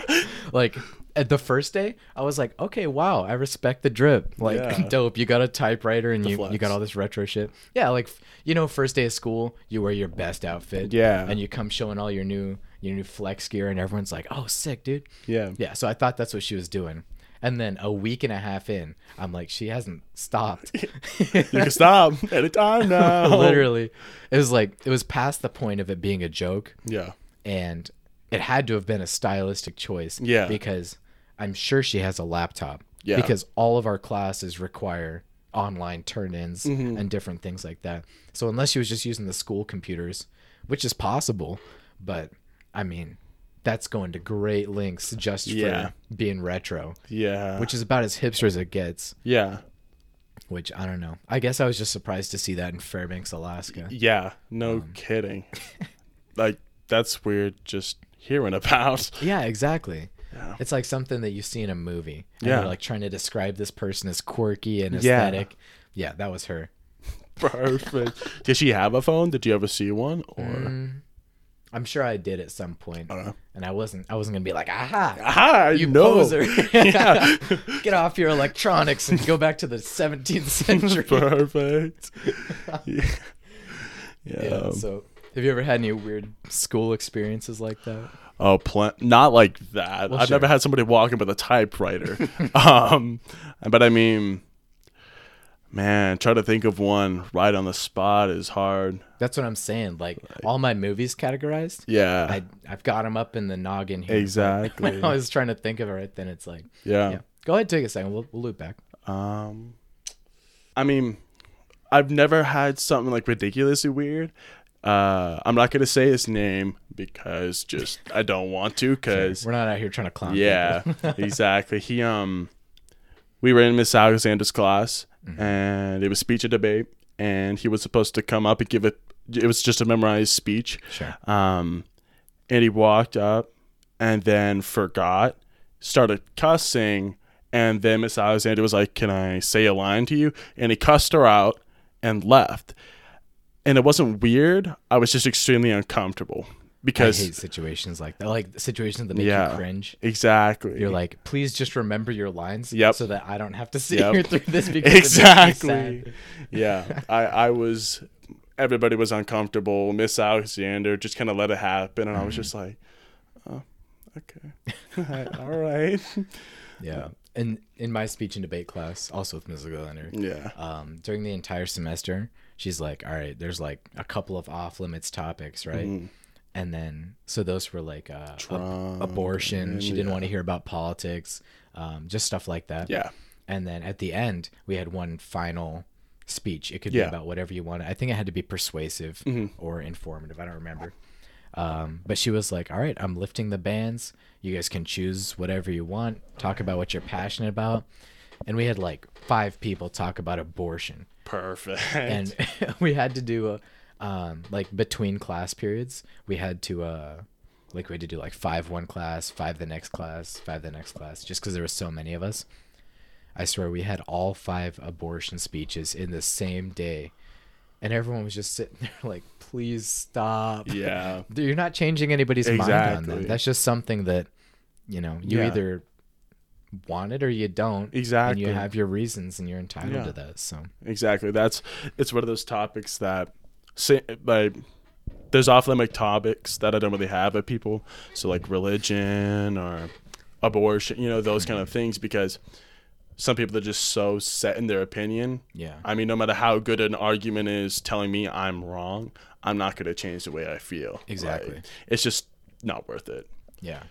like the first day, I was like, okay, wow, I respect the drip. Like, Yeah. dope. You got a typewriter and you you flex. got all this retro shit. Yeah, like you know, first day of school, you wear your best outfit. Yeah. and you come showing all your new your new flex gear, and everyone's like, oh, sick, dude. Yeah. Yeah, so I thought that's what she was doing. And then a week and a half in, I'm like, she hasn't stopped. You can stop anytime now. Literally. It was like it was past the point of it being a joke Yeah. and it had to have been a stylistic choice. Yeah. Because I'm sure she has a laptop. Yeah. Because all of our classes require online turn-ins Mm-hmm. and different things like that. So unless she was just using the school computers, which is possible, but I mean, that's going to great lengths just Yeah. for being retro, Yeah. which is about as hipster as it gets. yeah. Which I don't know. I guess I was just surprised to see that in Fairbanks, Alaska. Yeah. No Um, kidding. like that's weird. Just hearing about. Yeah, exactly. Yeah. It's like something that you see in a movie. And Yeah. They're like trying to describe this person as quirky and aesthetic. Yeah, yeah that was her. Perfect. Did she have a phone? Did you ever see one? Or Mm, I'm sure I did at some point. I know. And I wasn't I wasn't gonna be like, aha, Aha! you know. poser. yeah. Get off your electronics and go back to the 17th century. Perfect. yeah. yeah. Yeah. So, have you ever had any weird school experiences like that? Oh, pl- not like that. Well, I've sure. never had somebody walking with a typewriter. um, but I mean, man, try to think of one right on the spot is hard. That's what I'm saying. Like all my movies categorized, Yeah, I I've got them up in the noggin here. exactly. When I was trying to think of it right then, it's like, yeah. yeah. Go ahead, take a second. We'll we'll loop back. Um, I mean, I've never had something like ridiculously weird. Uh, I'm not gonna say his name because just I don't want to. Cause We're not out here trying to clown. yeah, exactly. He um, we were in Miss Alexander's class, Mm-hmm. and it was speech and debate, and he was supposed to come up and give it. It was just a memorized speech. sure. Um, and he walked up, and then forgot, started cussing, and then Miss Alexander was like, "Can I say a line to you?" And he cussed her out and left. And it wasn't weird. I was just extremely uncomfortable I because hate situations like that. Like situations that make Yeah. you cringe. exactly. You're like, please just remember your lines, Yep. so that I don't have to see Yep. here through this because it makes me exactly. yeah, I I was. Everybody was uncomfortable. Miss Alexander just kind of let it happen, and I Mm-hmm. was just like, "Oh, okay, all right." Yeah. And in my speech and debate class, also with Ms. Leander, Yeah. um, during the entire semester, she's like, all right, there's like a couple of off limits topics, right? Mhm. And then, so those were like uh, ab- abortion. She didn't yeah. want to hear about politics, um, just stuff like that. Yeah. And then at the end, we had one final speech. It could be about whatever you wanted. I think it had to be persuasive Mhm. or informative. I don't remember. Um, but she was like, "All right, I'm lifting the bands. You guys can choose whatever you want. Talk about what you're passionate about." And we had like five people talk about abortion, Perfect. and we had to do a um, like between class periods. We had to uh, like we had to do like five one class, five the next class, five the next class, just because there were so many of us. I swear we had all five abortion speeches in the same day. And everyone was just sitting there like, please stop. yeah. You're not changing anybody's mind on Exactly. them. That's just something that, you know, you Yeah. either want it or you don't. Exactly. And you have your reasons and you're entitled Yeah. to that. So, Exactly. That's it's one of those topics that say like there's off limit topics that I don't really have with people. So like religion or abortion, you know, those kind of mm-hmm. things because some people are just so set in their opinion. yeah. I mean, no matter how good an argument is telling me I'm wrong, I'm not going to change the way I feel. Exactly. Like, it's just not worth it. Yeah.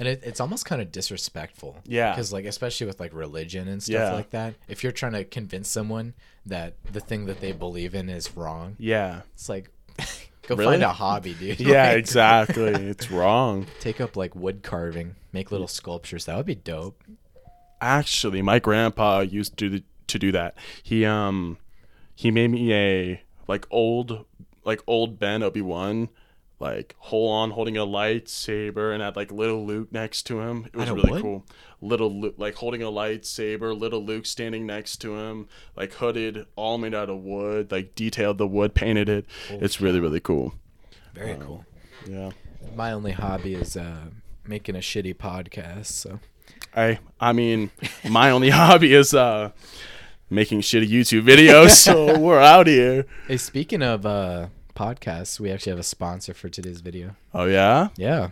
And it, it's almost kind of disrespectful. Yeah. Because, like, especially with like religion and stuff Yeah. like that, if you're trying to convince someone that the thing that they believe in is wrong, Yeah. it's like, go Really? find a hobby, dude. Yeah, Like, exactly. it's wrong. Take up like wood carving, make little sculptures. That would be dope. actually, my grandpa used to do, to do that. He um he made me a like old like old Ben Obi Wan like hold on holding a lightsaber and had like little Luke next to him. It was really what? cool. Little Luke like holding a lightsaber, little Luke standing next to him, like hooded, all made out of wood, like detailed the wood, painted it. it's really really cool. Very cool. Yeah. My only hobby is uh, making a shitty podcast. So I I mean, my only hobby is uh making shitty YouTube videos, so we're out here. Hey, speaking of uh, podcasts, we actually have a sponsor for today's video. Oh yeah? Yeah.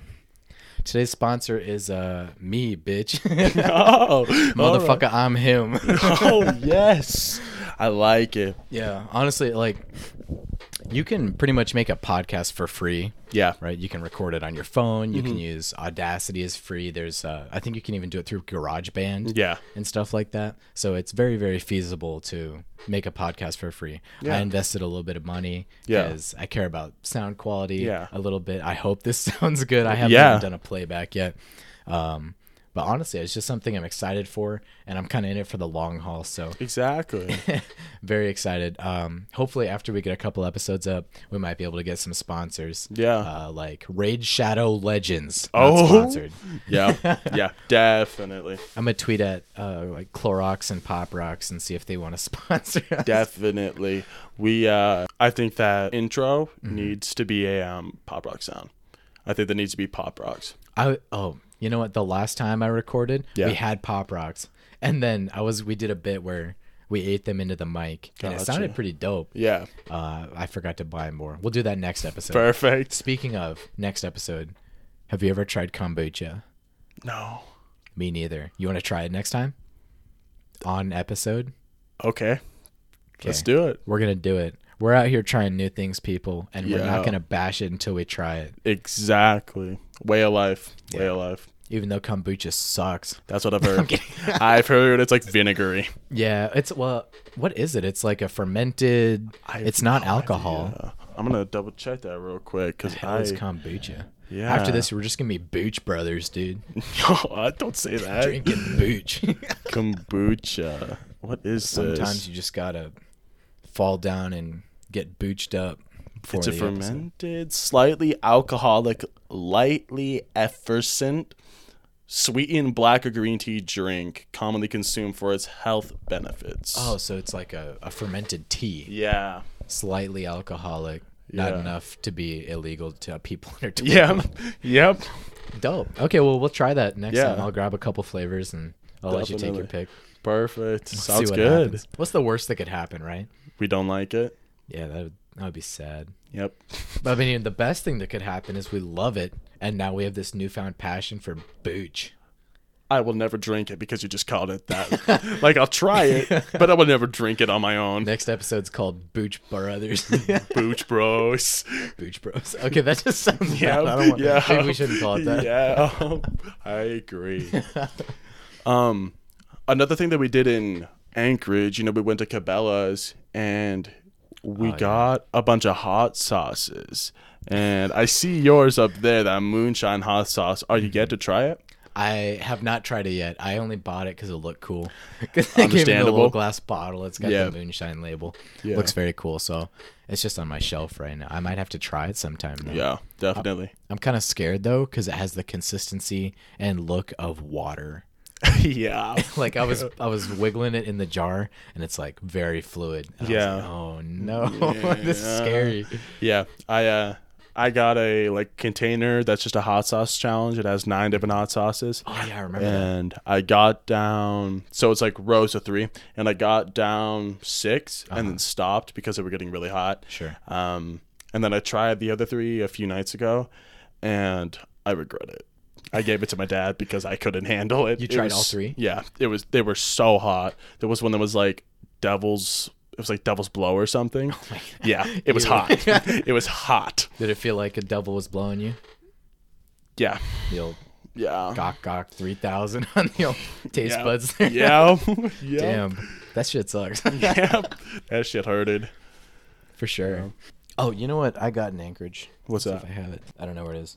Today's sponsor is uh me, bitch. Oh, Motherfucker, I'm him. Oh yes. I like it. yeah, honestly, like you can pretty much make a podcast for free, Yeah. right? You can record it on your phone. You Mm-hmm. can use Audacity is free. There's uh I think you can even do it through GarageBand. Yeah. and stuff like that. So it's very, very feasible to make a podcast for free. Yeah. I invested a little bit of money Yeah. because I care about sound quality Yeah. a little bit. I hope this sounds good. I haven't Yeah. done a playback yet. Um, but honestly, it's just something I'm excited for, and I'm kind of in it for the long haul. So Exactly. very excited. Um, hopefully, after we get a couple episodes up, we might be able to get some sponsors. Yeah. Uh, like Raid Shadow Legends. Oh. sponsored. yeah. Yeah. Definitely. I'm gonna tweet at uh, like Clorox and Pop Rocks and see if they want to sponsor. us. Definitely. We uh I think that intro Mm-hmm. needs to be a um pop rock sound. I think there needs to be pop rocks. I oh, you know what? The last time I recorded, Yeah. we had Pop Rocks, and then I was we did a bit where we ate them into the mic, and it sounded pretty dope. Yeah. Uh, I forgot to buy more. We'll do that next episode. Perfect. Speaking of next episode, have you ever tried kombucha? No. Me neither. You want to try it next time? On episode, Okay. Let's do it. we're gonna do it. We're out here trying new things, people, and we're Yeah. not gonna bash it until we try it. Exactly. Way of life. Way Yeah. of life. Even though kombucha sucks. That's what I've heard. I've heard it's like vinegary. Yeah, it's well, what is it? It's like a fermented. I have it's not no alcohol. idea. I'm gonna double check that real quick because I is kombucha. yeah. After this, we're just gonna be Booch brothers, dude. I don't say that. Drinking Booch. Kombucha. What is Sometimes this? you just gotta fall down and get booched up. It's a the episode. fermented, slightly alcoholic, lightly effervescent, sweetened black or green tea drink, commonly consumed for its health benefits. Oh, so it's like a, a fermented tea, yeah. slightly alcoholic, not Yeah. enough to be illegal to people under 21. Yeah. yep. Dope. Okay, well, we'll try that next Yeah. time. I'll grab a couple flavors and I'll let you take your pick. Perfect. Sounds what good. happens. What's the worst that could happen, right? We don't like it. Yeah, that would, that would be sad. Yep. But I mean, the best thing that could happen is we love it, and now we have this newfound passion for booch. I will never drink it because you just called it that. like I'll try it, but I will never drink it on my own. Next episode's called Booch Brothers. Booch Bros. Booch Bros. Okay, that just sounds Yeah, bad. I don't want, yeah. Maybe we shouldn't call it that. Yeah, I agree. um, another thing that we did in Anchorage, you know, we went to Cabela's and we Oh, yeah. got a bunch of hot sauces. And I see yours up there, that moonshine hot sauce. Are you get mm-hmm. to try it? I have not tried it yet. I only bought it because it looked cool. they gave me the Understandable. little glass bottle. It's got Yeah. the moonshine label. Yeah. Looks very cool. So it's just on my shelf right now. I might have to try it sometime. Though. Yeah, definitely. I'm kind of scared though because it has the consistency and look of water. yeah. like I was I was wiggling it in the jar and it's like very fluid. And I was Yeah. like, oh no, this is scary. Yeah, I uh I got a like container that's just a hot sauce challenge. It has nine different hot sauces. Oh yeah, I remember that. and I got down. So it's like rows of three, and I got down 6 and then stopped because they were getting really hot. Uh-huh. Sure. Um, and then I tried the other three a few nights ago, and I regret it. I gave it to my dad because I couldn't handle it. You It tried was- all three? Yeah, it was. They were so hot. There was one that was like devil's. It was like devil's blow or something. Oh yeah, it was hot. it was hot. Did it feel like a devil was blowing you? Yeah, The old yeah, gawk gawk three thousand on the old taste yeah. buds there. Yeah, yeah. Damn, that shit sucks. yeah, that shit hurted. For sure. Oh, you know what I got in Anchorage? What's See if that? I have it. I don't know where it is.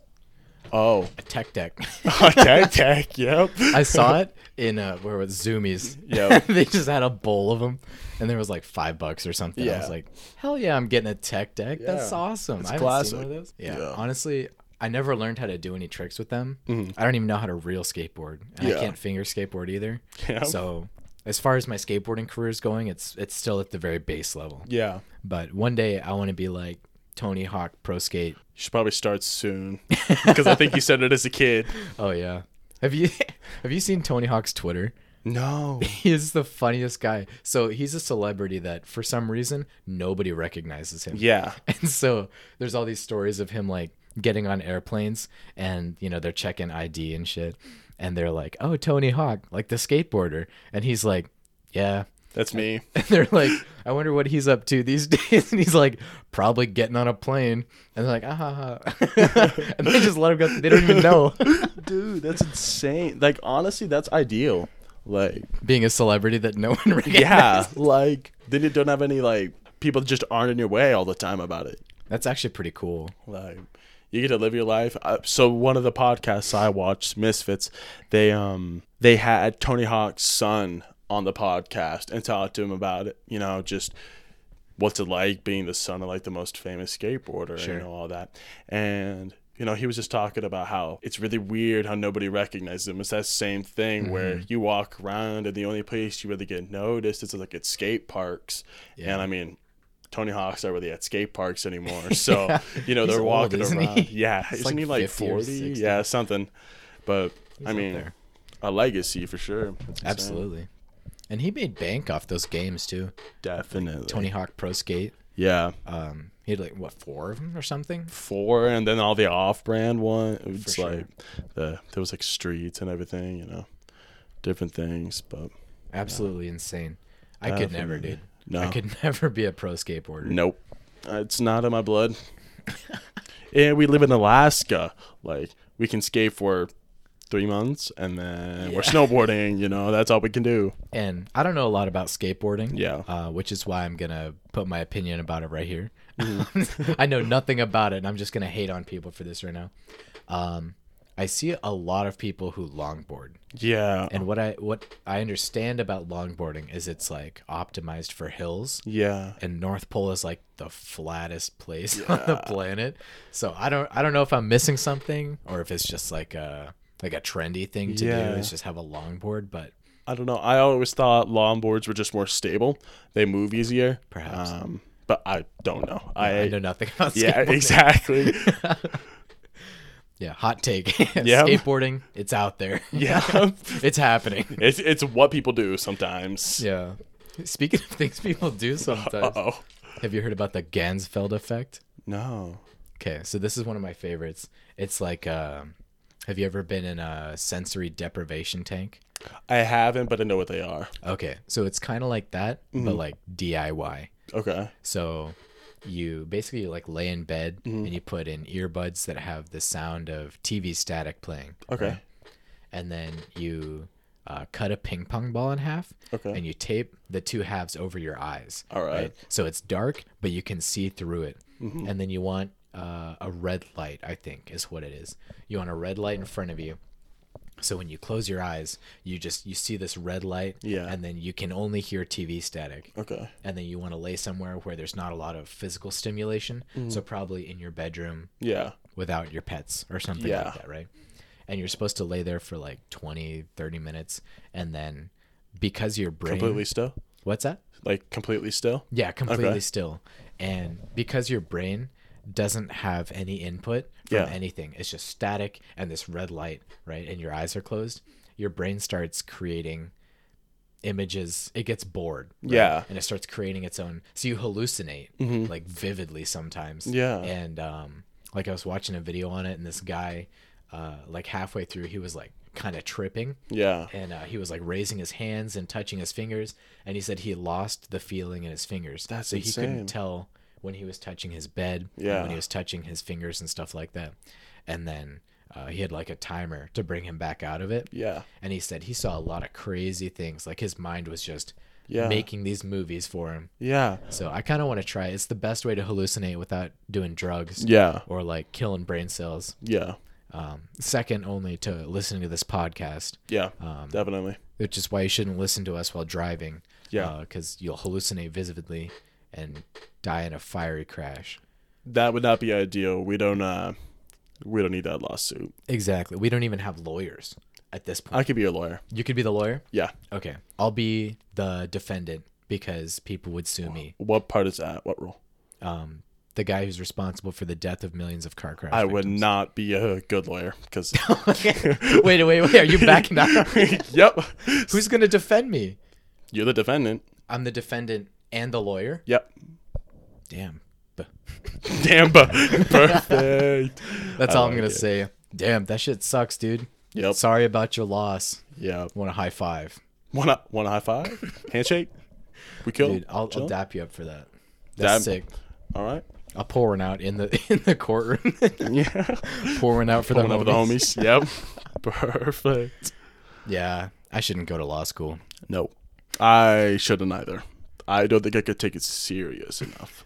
Oh, A tech deck. A tech deck. Yep. I saw it in uh, where was Zumiez. Yep. they just had a bowl of them, and there was like five bucks or something. Yeah. I was like, hell yeah, I'm getting a tech deck. That's awesome. It's I haven't seen classic. one of those. Yeah. Yeah. Honestly, I never learned how to do any tricks with them. Mhm. I don't even know how to real skateboard, and I can't finger skateboard either. Yep. So. As far as my skateboarding career is going, it's it's still at the very base level. Yeah. But one day I want to be like Tony Hawk Pro Skate. You should probably start soon because I think you said it as a kid. Oh yeah. Have you have you seen Tony Hawk's Twitter? No. He's the funniest guy. So he's a celebrity that for some reason nobody recognizes him. Yeah. And so there's all these stories of him like getting on airplanes and you know they're checking ID and shit and they're like, "Oh, Tony Hawk, like the skateboarder." And he's like, "Yeah." That's me. And they're like, "I wonder what he's up to these days." And he's like, "Probably getting on a plane." And they're like, "Ah ha ha." and they just let him go. They don't even know. Dude, that's insane. Like honestly, that's ideal. Like Being a celebrity that no one recognizes. yeah, like then you don't have any like people just aren't in your way all the time about it. That's actually pretty cool. Like you get to live your life. Uh, so one of the podcasts I watched, Misfits, they um they had Tony Hawk's son on the podcast and talk to him about it. You know, just what's it like being the son of like the most famous skateboarder Sure. and all that. And you know, he was just talking about how it's really weird how nobody recognizes him. It's that same thing where Mm-hmm. you walk around and the only place you really get noticed is like at skate parks. Yeah. And I mean, Tony Hawk's not really at skate parks anymore. So, Yeah. you know, He's they're old, walking around. he? Yeah. He's Isn't like he like 40? Yeah, something. But He's I mean, a legacy for sure. It's absolutely. And he made bank off those games too. Definitely. Tony Hawk Pro Skate. Yeah. Um, he had like what four of them or something. Four and then all the off brand one. It's sure. like the there was like streets and everything, you know. Different things, but Absolutely insane. I could never, dude. No. I could never be a pro skateboarder. Nope. Uh, It's not in my blood. and we live in Alaska. Like we can skate for three months and then we're snowboarding, you know, that's all we can do. And I don't know a lot about skateboarding. Yeah. Uh, which is why I'm gonna put my opinion about it right here. Mm-hmm. I know nothing about it, and I'm just gonna hate on people for this right now. Um, I see a lot of people who longboard. Yeah. And what I what I understand about longboarding is it's like optimized for hills, yeah. and North Pole is like the flattest place on the planet. So I don't I don't know if I'm missing something or if it's just like a like a trendy thing to Yeah. do is just have a longboard. But I don't know. I always thought longboards were just more stable. They move easier. Perhaps. Um, but I don't know. I, I, know nothing about yeah, exactly. Yeah, hot take. Yeah. Skateboarding, it's out there. yeah. it's happening. It's it's what people do sometimes. Yeah. Speaking of things people do sometimes, oh. have you heard about the Ganzfeld effect? No. Okay, so this is one of my favorites. It's like, uh, have you ever been in a sensory deprivation tank? I haven't, but I know what they are. Okay, so it's kind of like that, Mm-hmm. but like DIY. Okay. So you basically like lay in bed Mm-hmm. and you put in earbuds that have the sound of TV static playing. Okay. right? And then you uh, cut a ping pong ball in half Okay. and you tape the two halves over your eyes. All right. So it's dark, but you can see through it. Mm-hmm. And then you want uh, a red light, I think is what it is. You want a red light in front of you. So when you close your eyes, you just you see this red light, Yeah. and then you can only hear TV static Okay. and then you want to lay somewhere where there's not a lot of physical stimulation. Mm-hmm. So probably in your bedroom Yeah. without your pets or something Yeah. like that, right? And you're supposed to lay there for like 20, 30 minutes and then because your brain Completely still. What's that? Like completely still. Yeah, completely Okay. still. And because your brain doesn't have any input from Yeah. anything, it's just static and this red light, right? And your eyes are closed, your brain starts creating images. It gets bored. right? Yeah. And it starts creating its own. So you hallucinate like vividly sometimes. Mm-hmm. Yeah. And um, like I was watching a video on it, and this guy, uh, like halfway through, he was like kind of tripping Yeah. and uh, he was like raising his hands and touching his fingers and he said he lost the feeling in his fingers That's so he couldn't tell when he was touching his bed Yeah. when he was touching his fingers and stuff like that and then uh, he had like a timer to bring him back out of it Yeah. and he said he saw a lot of crazy things like his mind was just Yeah. making these movies for him Yeah. so i kind of want to try it's the best way to hallucinate without doing drugs Yeah. or like killing brain cells Yeah. Um, second only to listening to this podcast, Yeah, um, definitely. which is why you shouldn't listen to us while driving. Yeah. because you'll hallucinate vividly and die in a fiery crash. That would not be ideal. We don't. uh We don't need that lawsuit. Exactly. We don't even have lawyers at this point. I could be a lawyer. you could be the lawyer. Yeah. Okay, I'll be the defendant because people would sue me. What part is that? What rule? Um, the guy who's responsible for the death of millions of car crashes. I would victims. not be a good lawyer because. wait, wait, wait. Are you backing out? yep. Who's gonna defend me? You're the defendant. I'm the defendant and the lawyer. Yep. Damn. Damn. Perfect. That's I all I'm gonna it. say. Damn, that shit sucks, dude. Yep. Sorry about your loss. Yeah. Want a high five, want a high five? Handshake? We kill. dude? I'll, I'll dap you up for that. That's Dap- sick. All right. I'll pour one out in the in the courtroom. Yeah. pour one out for the with the homies. homies. Yep. Perfect. Yeah, I shouldn't go to law school. Nope. I shouldn't either. I don't think I could take it serious enough.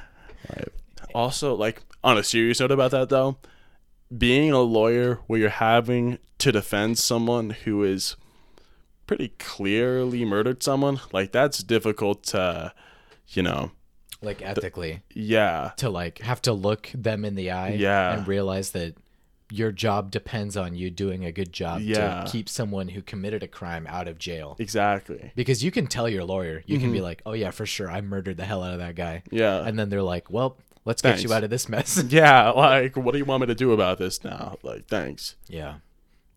right. Also, like on a serious note about that though, being a lawyer where you're having to defend someone who is pretty clearly murdered someone, like that's difficult to, you know, Like ethically, yeah, to like have to look them in the eye, Yeah. and realize that your job depends on you doing a good job Yeah. to keep someone who committed a crime out of jail. exactly. Because you can tell your lawyer, you can be Mm-hmm. like, "Oh yeah, for sure, I murdered the hell out of that guy," Yeah. and then they're like, "Well, let's get you out of this mess." yeah, like what do you want me to do about this now? Like, thanks. yeah,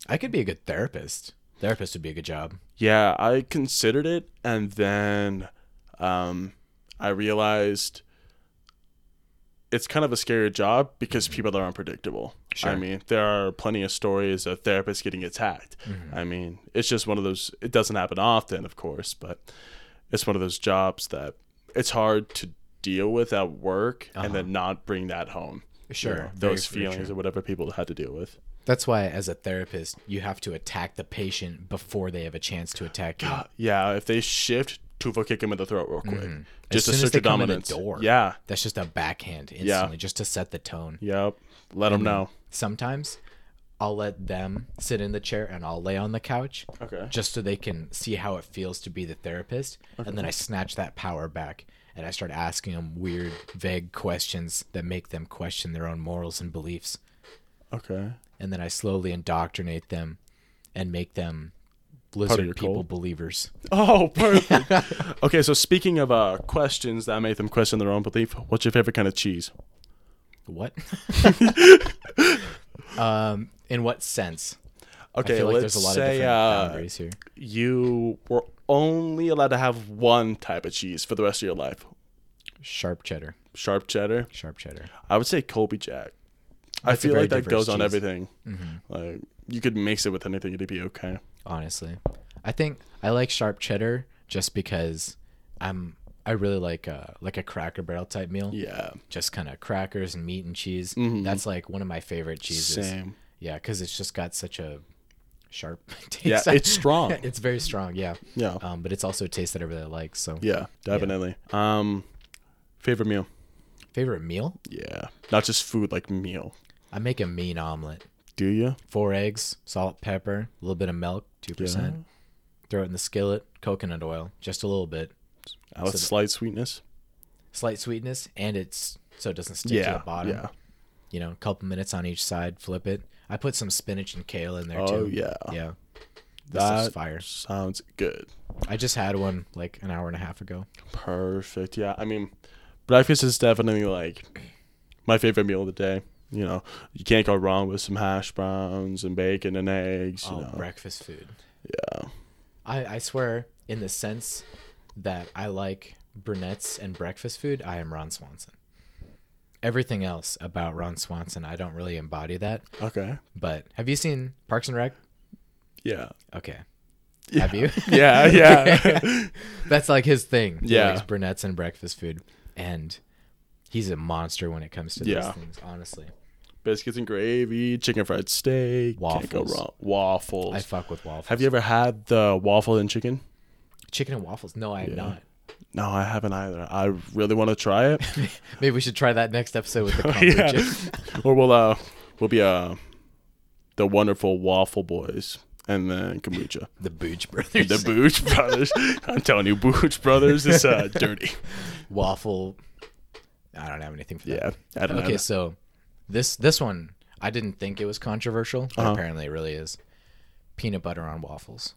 I could be a good therapist. Therapist would be a good job. Yeah, I considered it, and then um, I realized it's kind of a scary job because mm-hmm. people are unpredictable. Sure. I mean, there are plenty of stories of therapists getting attacked. Mm-hmm. I mean, it's just one of those. It doesn't happen often, of course, but it's one of those jobs that it's hard to deal with at work and then uh-huh. not bring that home. you Sure, know, those feelings true. or whatever people had to deal with. That's why, as a therapist, you have to attack the patient before they have a chance to attack you. Yeah, if they shift, Tuvo kick him in the throat real quick. Mm-hmm. As Just to soon as they come in the dominance. door. Yeah. That's just a backhand instantly, just to set the tone. Yep. Let them know. Sometimes I'll let them sit in the chair and I'll lay on the couch Okay. just so they can see how it feels to be the therapist. And then I snatch that power back and I start asking them weird, vague questions that make them question their own morals and beliefs. Okay. And then I slowly indoctrinate them and make them lizard people cult. believers. Oh, perfect. okay, so speaking of uh, questions that made them question their own belief, what's your favorite kind of cheese? What? um, in what sense? Okay, I feel like let's there's a lot say of different uh, you were only allowed to have one type of cheese for the rest of your life. Sharp cheddar. Sharp cheddar. Sharp cheddar. I would say Colby Jack. I That's a feel like that goes on everything. Mm-hmm. Like you could mix it with anything, it'd be okay. Honestly. I think I like sharp cheddar just because I'm I really like uh like a cracker barrel type meal. Yeah. Just kind of crackers and meat and cheese. Mhm. That's like one of my favorite cheeses. Same. Yeah, cuz it's just got such a sharp taste. Yeah, it's strong. it's very strong, yeah. Yeah. Um but it's also a taste that I really like. So, Yeah, definitely. Um, favorite meal? favorite meal? Yeah, not just food, like meal. I make a mean omelet. Do you? Four eggs, salt, pepper, a little bit of milk, 2%. Throw it in the skillet, coconut oil, just a little bit. Oh, I with So slight sweetness. Slight sweetness and it's so it doesn't stick to the bottom. yeah. you know, a couple minutes on each side, flip it. I put some spinach and kale in there Oh too. Oh yeah, Yeah. This that is fire. sounds good. I just had one like an hour and a half ago. Perfect. Yeah, I mean, breakfast is definitely like my favorite meal of the day. You know, you can't go wrong with some hash browns and bacon and eggs. You Oh, know, breakfast food. yeah, I, I swear, in the sense that I like brunettes and breakfast food, I am Ron Swanson. Everything else about Ron Swanson, I don't really embody that. okay, But have you seen Parks and Rec? yeah, Okay. yeah. Have you? yeah, yeah. That's like his thing. He Yeah. likes brunettes and breakfast food. And he's a monster when it comes to Yeah. those things, honestly. Biscuits and gravy, chicken fried steak. Can't go wrong. Waffles. I fuck with waffles. Have you ever had the waffle and chicken? chicken and waffles? No, I have Yeah. not. No, I haven't either. I really want to try it. Maybe we should try that next episode with the yeah. kombucha. or we'll uh we'll be uh the wonderful Waffle Boys, and then kombucha. The Booch Brothers. The Booch Brothers. I'm telling you, Booch Brothers is uh, dirty. waffle. I don't have anything for that. Yeah, I don't Okay, so this this one I didn't think it was controversial, but Uh-huh. apparently it really is. Peanut butter on waffles.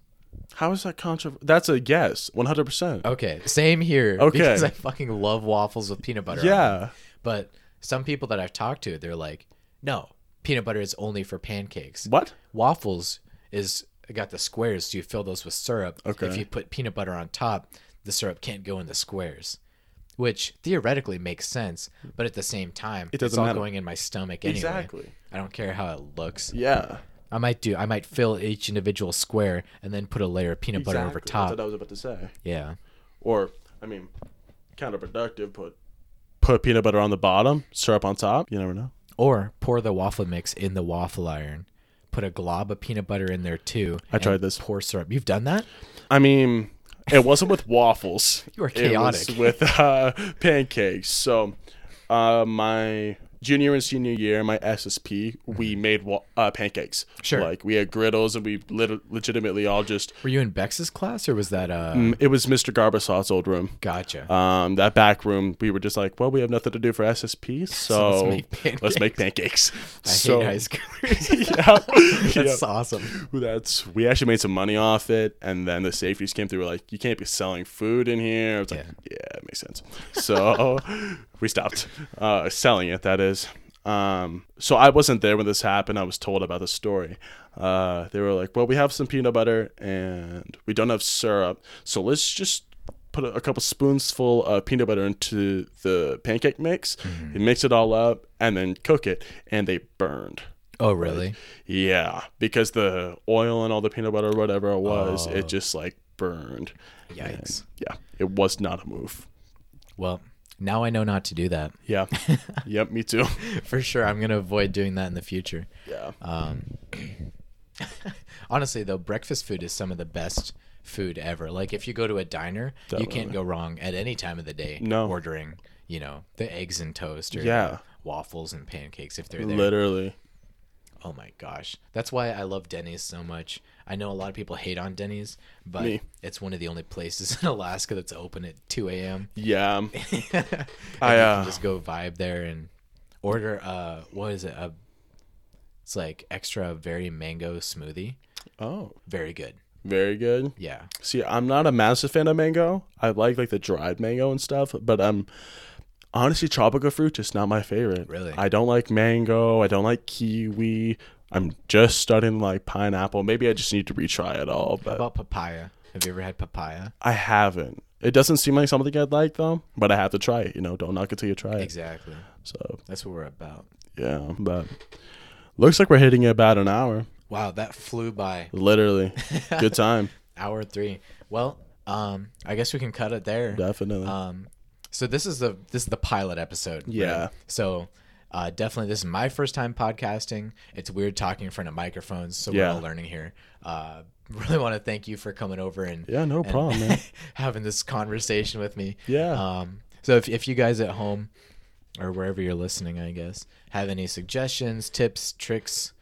How is that controversial? That's a yes, 100. percent Okay, same here. Okay. Because I fucking love waffles with peanut butter. on them. Yeah, But some people that I've talked to, they're like, no, peanut butter is only for pancakes. what? Waffles is got the squares, so you fill those with syrup. Okay. If you put peanut butter on top, the syrup can't go in the squares. Which theoretically makes sense, but at the same time, It it's doesn't all matter. going in my stomach anyway. Exactly. I don't care how it looks. Yeah. I might do. I might fill each individual square and then put a layer of peanut butter over Exactly. That's top. what I was about to say. Yeah. Or, I mean, counterproductive. Put put peanut butter on the bottom, syrup on top. You never know. Or pour the waffle mix in the waffle iron. Put a glob of peanut butter in there too. I and tried this. Pour syrup. You've done that? I mean, it wasn't with waffles. You are It was with uh, pancakes. So, uh, my junior and senior year, my SSP, we made wa- uh, pancakes. Sure. Like we had griddles, and we lit- legitimately all just. Were you in Bex's class or was that uh Mm, It was Mr. Garbasaw's old room. gotcha. Um, that back room, we were just like, well, we have nothing to do for SSP, so, let's make let's make pancakes. I so, hate high schoolers. yeah, That's yeah. awesome. That's we actually made some money off it, and then the safeties came through. Were like, you can't be selling food in here. I was like, Yeah. yeah, it makes sense. So we stopped uh, selling it. That is. Um, so I wasn't there when this happened. I was told about the story. Uh, they were like, well, we have some peanut butter and we don't have syrup, so let's just put a, a couple spoonsful of peanut butter into the pancake mix, and mix it all up, and then cook it. And they burned. Oh really? Yeah, because the oil and all the peanut butter, or whatever it was, Oh. it just like burned. Yikes. Yeah, it was not a move. Well, now I know not to do that. Yeah. yep, me too. For sure, I'm gonna avoid doing that in the future. Yeah. Um, honestly, though, breakfast food is some of the best food ever. Like if you go to a diner, you can't go wrong at any time of the day. No. ordering, you know, the eggs and toast or Yeah. waffles and pancakes if they're there. Literally. Oh my gosh, that's why I love Denny's so much. I know a lot of people hate on Denny's, but Me. it's one of the only places in Alaska that's open at 2 a.m. Yeah. I, uh, can just go vibe there and order uh what is it a it's like extra very mango smoothie Oh, very good very good. yeah See, I'm not a massive fan of mango. I like like the dried mango and stuff, but I'm honestly tropical fruit just not my favorite. Really? I don't like mango. I don't like kiwi. I'm just starting to like pineapple. Maybe I just need to retry it all, how but about papaya have you ever had papaya I haven't. It doesn't seem like something I'd like though, but I have to try it. You know, don't knock it till you try it. exactly So that's what we're about yeah, but looks like we're hitting about an hour. wow that flew by Literally, good time. hour three well um i guess we can cut it there Definitely. um so this is the this is the pilot episode right? Yeah. so uh, definitely this is my first time podcasting it's weird talking in front of microphones so Yeah. we're all learning here uh really want to thank you for coming over and yeah, no and problem, man. having this conversation with me Yeah. um so if, if you guys at home or wherever you're listening i guess have any suggestions tips tricks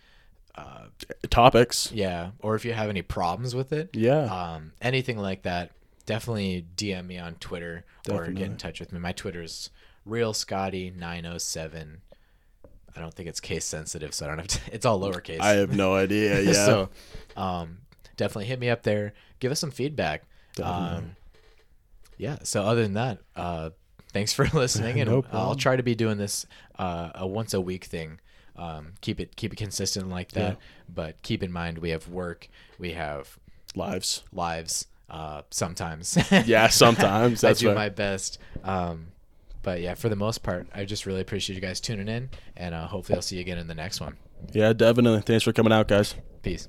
Topics. yeah or if you have any problems with it Yeah. um, anything like that, definitely DM me on Twitter or get in touch with me. My Twitter is real Scotty nine oh seven. I don't think it's case sensitive, so I don't have to. It's all lowercase. I have no idea. Yeah. so, um, definitely hit me up there. Give us some feedback. Um, yeah. So other than that, uh, thanks for listening, and No I'll try to be doing this uh, a once a week thing. Um, keep it keep it consistent like that. Yeah. But keep in mind we have work, we have Lives. lives uh, sometimes. Yeah, sometimes. I That's do right. my best. Um, but yeah, for the most part, I just really appreciate you guys tuning in, and uh, hopefully I'll see you again in the next one. Yeah, definitely. Thanks for coming out, guys. Peace.